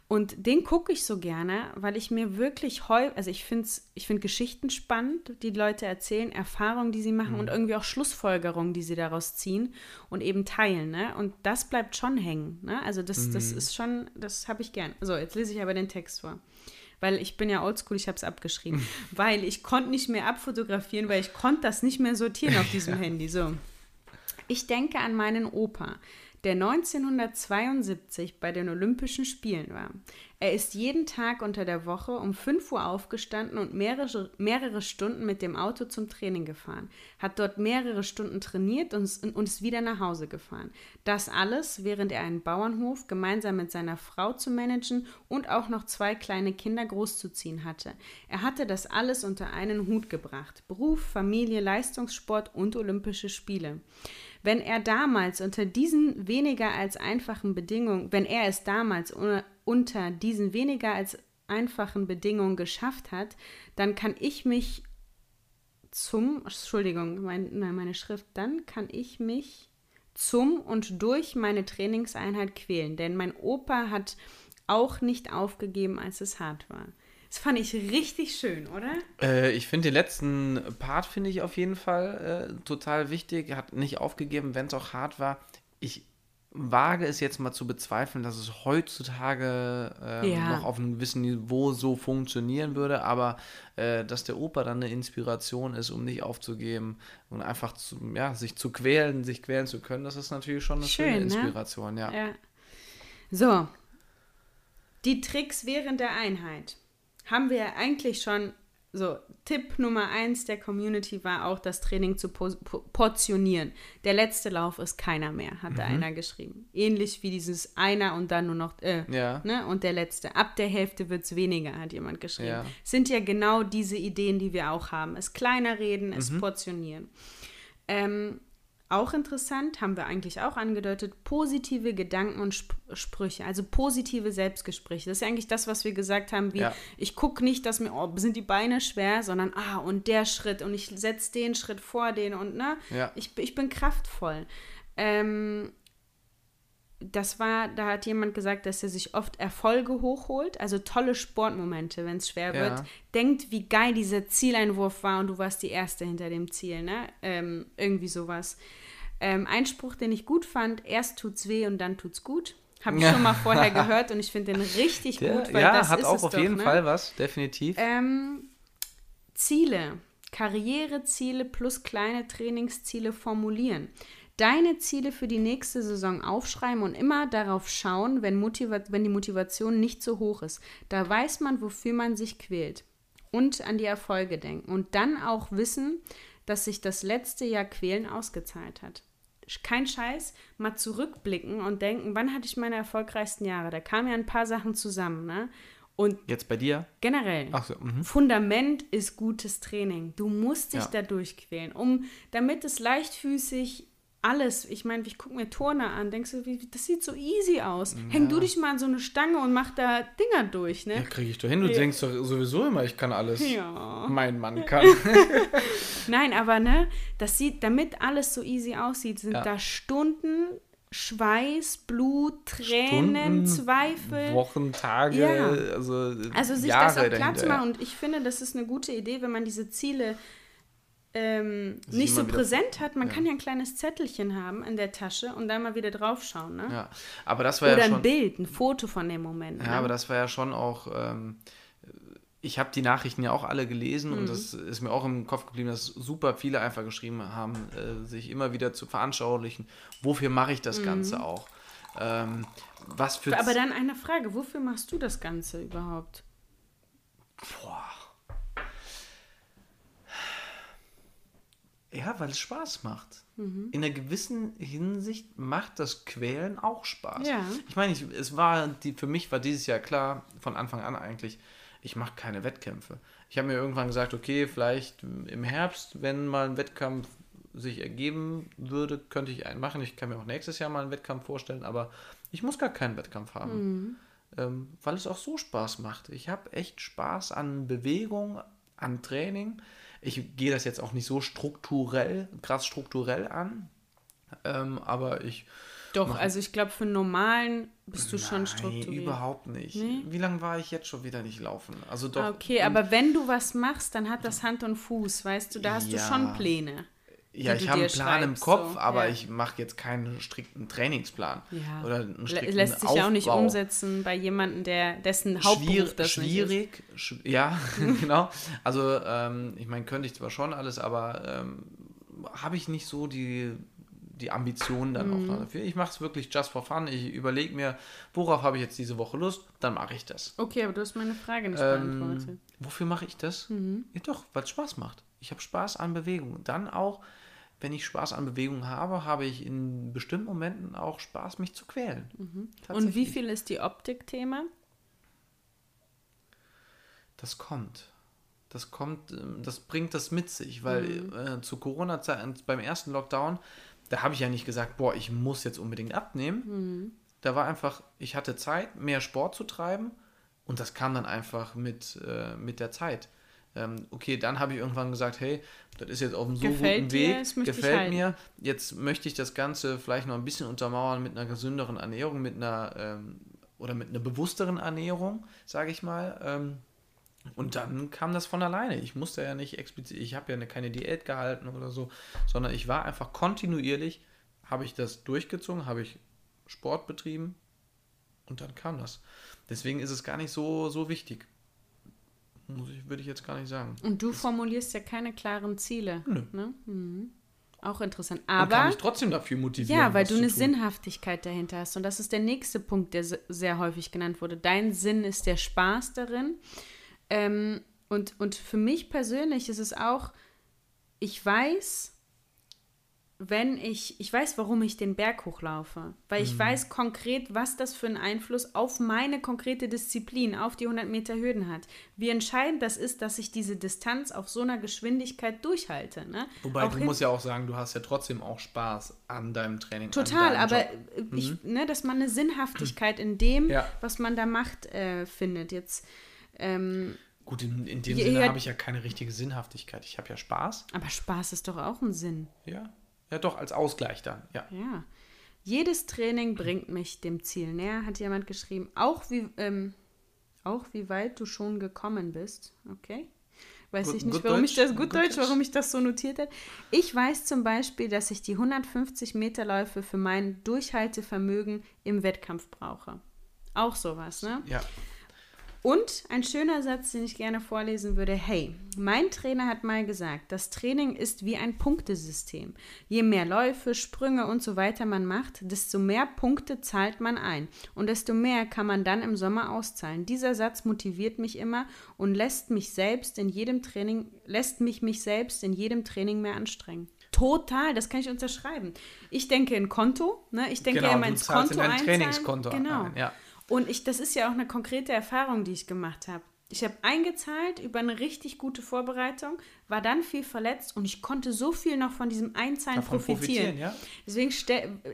Und den gucke ich so gerne, weil ich mir wirklich häufig, also ich finde ich find Geschichten spannend, die Leute erzählen, Erfahrungen, die sie machen und irgendwie auch Schlussfolgerungen, die sie daraus ziehen und eben teilen. Ne? Und das bleibt schon hängen. Ne? Also das, das ist schon, das habe ich gern. So, jetzt lese ich aber den Text vor. Weil ich bin ja oldschool, ich habe es abgeschrieben. weil ich konnte nicht mehr abfotografieren, weil ich konnte das nicht mehr sortieren auf diesem Handy. So. Ich denke an meinen Opa, der 1972 bei den Olympischen Spielen war. Er ist jeden Tag unter der Woche um 5 Uhr aufgestanden und mehrere, mehrere Stunden mit dem Auto zum Training gefahren, hat dort mehrere Stunden trainiert und, und ist wieder nach Hause gefahren. Das alles, während er einen Bauernhof gemeinsam mit seiner Frau zu managen und auch noch zwei kleine Kinder großzuziehen hatte. Er hatte das alles unter einen Hut gebracht. Beruf, Familie, Leistungssport und Olympische Spiele. Wenn er damals unter diesen weniger als einfachen Bedingungen, wenn er es damals un- unter diesen weniger als einfachen Bedingungen geschafft hat, dann kann ich mich zum, Entschuldigung, mein, meine Schrift, dann kann ich mich zum und durch meine Trainingseinheit quälen. Denn mein Opa hat auch nicht aufgegeben, als es hart war. Das fand ich richtig schön, oder? Äh, ich finde den letzten Part finde ich auf jeden Fall äh, total wichtig. Hat nicht aufgegeben, wenn es auch hart war. Ich wage es jetzt mal zu bezweifeln, dass es heutzutage ähm, Ja. noch auf einem gewissen Niveau so funktionieren würde, aber äh, dass der Opa dann eine Inspiration ist, um nicht aufzugeben und einfach zu, ja, sich zu quälen, sich quälen zu können, das ist natürlich schon eine Schön, schöne ne? Inspiration, ja. Ja. So. Die Tricks während der Einheit. Haben wir ja eigentlich schon. So, Tipp Nummer eins der Community war auch, das Training zu po po portionieren. Der letzte Lauf ist keiner mehr, hatte Mhm. einer geschrieben. Ähnlich wie dieses einer und dann nur noch, äh, Ja. ne, und der letzte. Ab der Hälfte wird es weniger, hat jemand geschrieben. Ja. Sind ja genau diese Ideen, die wir auch haben. Es kleiner reden, es Mhm. portionieren. Ähm, auch interessant, haben wir eigentlich auch angedeutet, positive Gedanken und Sp Sprüche, also positive Selbstgespräche. Das ist ja eigentlich das, was wir gesagt haben, wie Ja. ich gucke nicht, dass mir, oh, sind die Beine schwer, sondern, ah, und der Schritt und ich setze den Schritt vor den und, ne, Ja. ich, ich bin kraftvoll. Ähm, das war, da hat jemand gesagt, dass er sich oft Erfolge hochholt, also tolle Sportmomente, wenn es schwer Ja. wird. Denkt, wie geil dieser Zieleinwurf war und du warst die Erste hinter dem Ziel, ne? Ähm, irgendwie sowas. Ähm, ein Spruch, den ich gut fand, erst tut's weh und dann tut's gut. Habe ich schon mal vorher gehört und ich finde den richtig Der, gut, weil ja, das hat ist auch es auf doch, jeden ne? Fall was, definitiv. Ähm, Ziele, Karriereziele plus kleine Trainingsziele formulieren. Deine Ziele für die nächste Saison aufschreiben und immer darauf schauen, wenn, Motiva wenn die Motivation nicht so hoch ist. Da weiß man, wofür man sich quält. Und an die Erfolge denken. Und dann auch wissen, dass sich das letzte Jahr Quälen ausgezahlt hat. Kein Scheiß, mal zurückblicken und denken, wann hatte ich meine erfolgreichsten Jahre? Da kamen ja ein paar Sachen zusammen, ne? Und Jetzt bei dir? generell, Ach so, mhm. Fundament ist gutes Training. Du musst dich Ja. da durchquälen, um, damit es leichtfüßig alles, ich meine, ich gucke mir Turner an, denkst du, wie, das sieht so easy aus. Häng du dich mal an so eine Stange und mach da Dinger durch, Ja, ne? kriege ich doch hin. Du denkst doch sowieso immer, ich kann alles. Ja. Mein Mann kann. Nein, aber ne, das sieht, damit alles so easy aussieht, sind Ja. da Stunden Schweiß, Blut, Tränen, Stunden, Zweifel. Wochen, Tage, Ja. also, Also sich Jahre das auch klar dahinter, zu ja. machen. Und ich finde, das ist eine gute Idee, wenn man diese Ziele ähm, nicht so präsent hat. Man ja. kann ja ein kleines Zettelchen haben in der Tasche und dann mal wieder draufschauen. Ne? Ja, aber das war Oder ja ein schon. Bild, ein Foto von dem Moment. Ja, ne? aber das war ja schon auch. Ähm, ich habe die Nachrichten ja auch alle gelesen Mhm. und das ist mir auch im Kopf geblieben, dass super viele einfach geschrieben haben, äh, sich immer wieder zu veranschaulichen, wofür mache ich das Ganze auch. Ähm, was für Mhm. aber dann eine Frage, wofür machst du das Ganze überhaupt? Ja, weil es Spaß macht. Mhm. In einer gewissen Hinsicht macht das Quälen auch Spaß. Ja. Ich meine, ich, es war die, für mich war dieses Jahr klar, von Anfang an eigentlich, ich mache keine Wettkämpfe. Ich habe mir irgendwann gesagt, okay, vielleicht im Herbst, wenn mal ein Wettkampf sich ergeben würde, könnte ich einen machen. Ich kann mir auch nächstes Jahr mal einen Wettkampf vorstellen, aber ich muss gar keinen Wettkampf haben, ähm, weil es auch so Spaß macht. Ich habe echt Spaß an Bewegung, an Training. Ich gehe das jetzt auch nicht so strukturell, krass strukturell an, ähm, aber ich Doch, also ich glaube, für einen normalen bist du schon Nein, strukturiert. überhaupt nicht. Nee? Wie lange war ich jetzt schon wieder nicht laufen? Also doch. Ah, Okay, aber wenn du was machst, dann hat das Hand und Fuß, weißt du, da hast du Ja. schon Pläne. Ja, ich habe einen Plan im Kopf, so, aber ja. ich mache jetzt keinen strikten Trainingsplan Ja. oder einen strikten Lässt sich ja auch nicht Aufbau. umsetzen bei jemandem, der dessen Hauptberuf Schwierig, das nicht ist. schwierig, sch ja, genau. Also, ähm, ich meine, könnte ich zwar schon alles, aber ähm, habe ich nicht so die, die Ambitionen dann Mhm. auch noch dafür. Ich mache es wirklich just for fun. Ich überlege mir, worauf habe ich jetzt diese Woche Lust, dann mache ich das. Okay, aber du hast meine Frage nicht Ähm, beantwortet. wofür mache ich das? Mhm. Ja, doch, weil es Spaß macht. Ich habe Spaß an Bewegung. Dann auch, wenn ich Spaß an Bewegung habe, habe ich in bestimmten Momenten auch Spaß, mich zu quälen. Mhm. Und wie viel ist die Optik-Thema? Das kommt. Das kommt, ähm, das bringt das mit sich, weil Mhm. äh, zu Corona-Zeiten, beim ersten Lockdown, da habe ich ja nicht gesagt, boah, ich muss jetzt unbedingt abnehmen. Mhm. Da war einfach, ich hatte Zeit, mehr Sport zu treiben und das kam dann einfach mit, äh, mit der Zeit. Ähm, okay, dann habe ich irgendwann gesagt, hey, das ist jetzt auf einem so Gefällt guten dir, Weg, ich gefällt mir. Jetzt möchte ich das Ganze vielleicht noch ein bisschen untermauern mit einer gesünderen Ernährung, mit einer ähm, oder mit einer bewussteren Ernährung, sage ich mal. Ähm, und dann kam das von alleine. Ich musste ja nicht explizit, ich habe ja eine, keine Diät gehalten oder so, sondern ich war einfach kontinuierlich, habe ich das durchgezogen, habe ich Sport betrieben und dann kam das. Deswegen ist es gar nicht so, so wichtig. Muss ich, würde ich jetzt gar nicht sagen. Und du formulierst ja keine klaren Ziele. Nö. Ne? Mhm. Auch interessant. Und kann Aber mich trotzdem dafür motivieren. ja, weil du eine tun. Sinnhaftigkeit dahinter hast. Und das ist der nächste Punkt, der se- sehr häufig genannt wurde. Dein Sinn ist der Spaß darin. Ähm, und, und für mich persönlich ist es auch, ich weiß, wenn ich, ich weiß, warum ich den Berg hochlaufe, weil Mhm. ich weiß konkret, was das für einen Einfluss auf meine konkrete Disziplin, auf die 100 Meter Hürden hat. Wie entscheidend das ist, dass ich diese Distanz auf so einer Geschwindigkeit durchhalte. Ne? Wobei Auch du musst ja auch sagen, du hast ja trotzdem auch Spaß an deinem Training. Total, deinem aber Job. Mhm. äh, ich, ne, dass man eine Sinnhaftigkeit in dem, Ja. was man da macht, äh, findet. Jetzt, ähm, Gut, in, in dem Sinne habe ich ja keine richtige Sinnhaftigkeit. Ich habe ja Spaß. aber Spaß ist doch auch ein Sinn. Ja. Ja, doch, als Ausgleich dann. Ja. Ja. Jedes Training bringt mich dem Ziel näher, hat jemand geschrieben. Auch wie, ähm, auch wie weit du schon gekommen bist. Okay. Weiß Gut- ich nicht, warum ich Deutsch? das, gut Gut Deutsch, Deutsch? warum ich das so notiert habe. Ich weiß zum Beispiel, dass ich die 150 Meter Läufe für mein Durchhaltevermögen im Wettkampf brauche. Auch sowas, ne? ja. Und ein schöner Satz, den ich gerne vorlesen würde. Hey, mein Trainer hat mal gesagt, das Training ist wie ein Punktesystem. Je mehr Läufe, Sprünge und so weiter man macht, desto mehr Punkte zahlt man ein. Und desto mehr kann man dann im Sommer auszahlen. Dieser Satz motiviert mich immer und lässt mich selbst in jedem Training, lässt mich mich selbst in jedem Training mehr anstrengen. Total, das kann ich unterschreiben. Ich denke in Konto, ne? Ich denke Genau, ja immer ins Konto in einzahlen. Trainingskonto Genau. ein, ja. Und ich, das ist ja auch eine konkrete Erfahrung, die ich gemacht habe. Ich habe eingezahlt über eine richtig gute Vorbereitung, war dann viel verletzt und ich konnte so viel noch von diesem Einzahlen Davon profitieren. profitieren, ja. Deswegen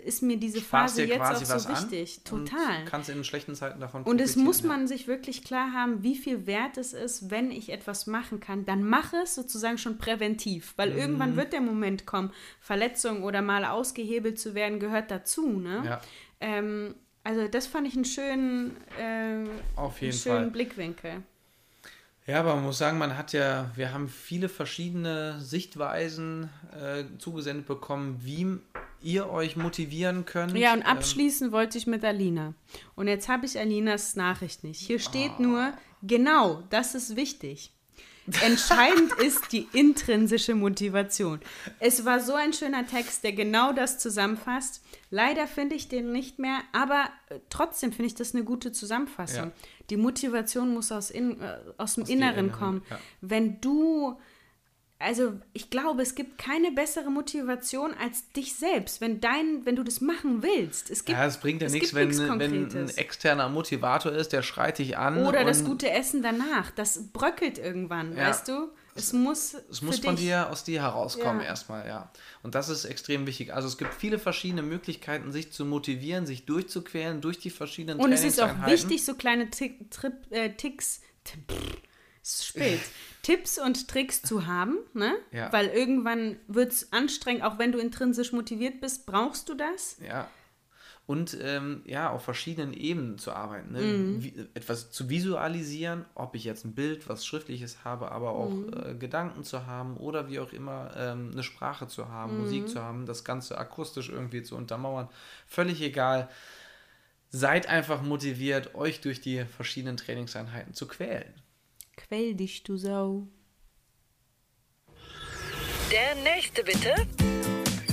ist mir diese Sparst Phase jetzt auch so wichtig. und Total. kannst in schlechten Zeiten davon Und es profitieren, muss ja. man sich wirklich klar haben, wie viel wert es ist, wenn ich etwas machen kann. Dann mache es sozusagen schon präventiv, weil Mhm. irgendwann wird der Moment kommen, Verletzung oder mal ausgehebelt zu werden, gehört dazu. Ne? Ja. Ähm, also das fand ich einen schönen, äh, Auf jeden schönen Fall. Blickwinkel. Ja, aber man muss sagen, man hat ja, wir haben viele verschiedene Sichtweisen äh, zugesendet bekommen, wie ihr euch motivieren könnt. Ja, und Ähm, abschließen wollte ich mit Alina. Und jetzt habe ich Alinas Nachricht nicht. Hier steht Ah. nur, genau, das ist wichtig. Entscheidend ist die intrinsische Motivation. Es war so ein schöner Text, der genau das zusammenfasst. Leider finde ich den nicht mehr, aber äh, trotzdem finde ich das eine gute Zusammenfassung. Ja. Die Motivation muss aus, in, äh, aus dem Aus Inneren Inneren, kommen. ja. Wenn du also ich glaube, es gibt keine bessere Motivation als dich selbst, wenn dein, wenn du das machen willst. Es gibt, ja, es bringt ja es nichts, wenn, nichts wenn ein externer Motivator ist, der schreit dich an. Oder das gute Essen danach, das bröckelt irgendwann, Ja. weißt du? Es muss, Es muss von dich. dir, aus dir herauskommen Ja. erstmal, ja. Und das ist extrem wichtig. Also es gibt viele verschiedene Möglichkeiten, sich zu motivieren, sich durchzuquälen durch die verschiedenen Und es ist auch wichtig, so kleine Tick, Trip, äh, Ticks, es ist spät, Tipps und Tricks zu haben, ne? Ja. Weil irgendwann wird es anstrengend, auch wenn du intrinsisch motiviert bist, brauchst du das. Ja. Und ähm, ja, auf verschiedenen Ebenen zu arbeiten. Ne? Mhm. Wie, etwas zu visualisieren, ob ich jetzt ein Bild, was Schriftliches habe, aber auch Mhm. äh, Gedanken zu haben oder wie auch immer ähm, eine Sprache zu haben, Mhm. Musik zu haben, das Ganze akustisch irgendwie zu untermauern. Völlig egal. Seid einfach motiviert, euch durch die verschiedenen Trainingseinheiten zu quälen. Quell dich, du Sau. Der nächste bitte.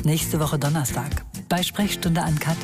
Nächste Woche Donnerstag bei Sprechstunde an Kat.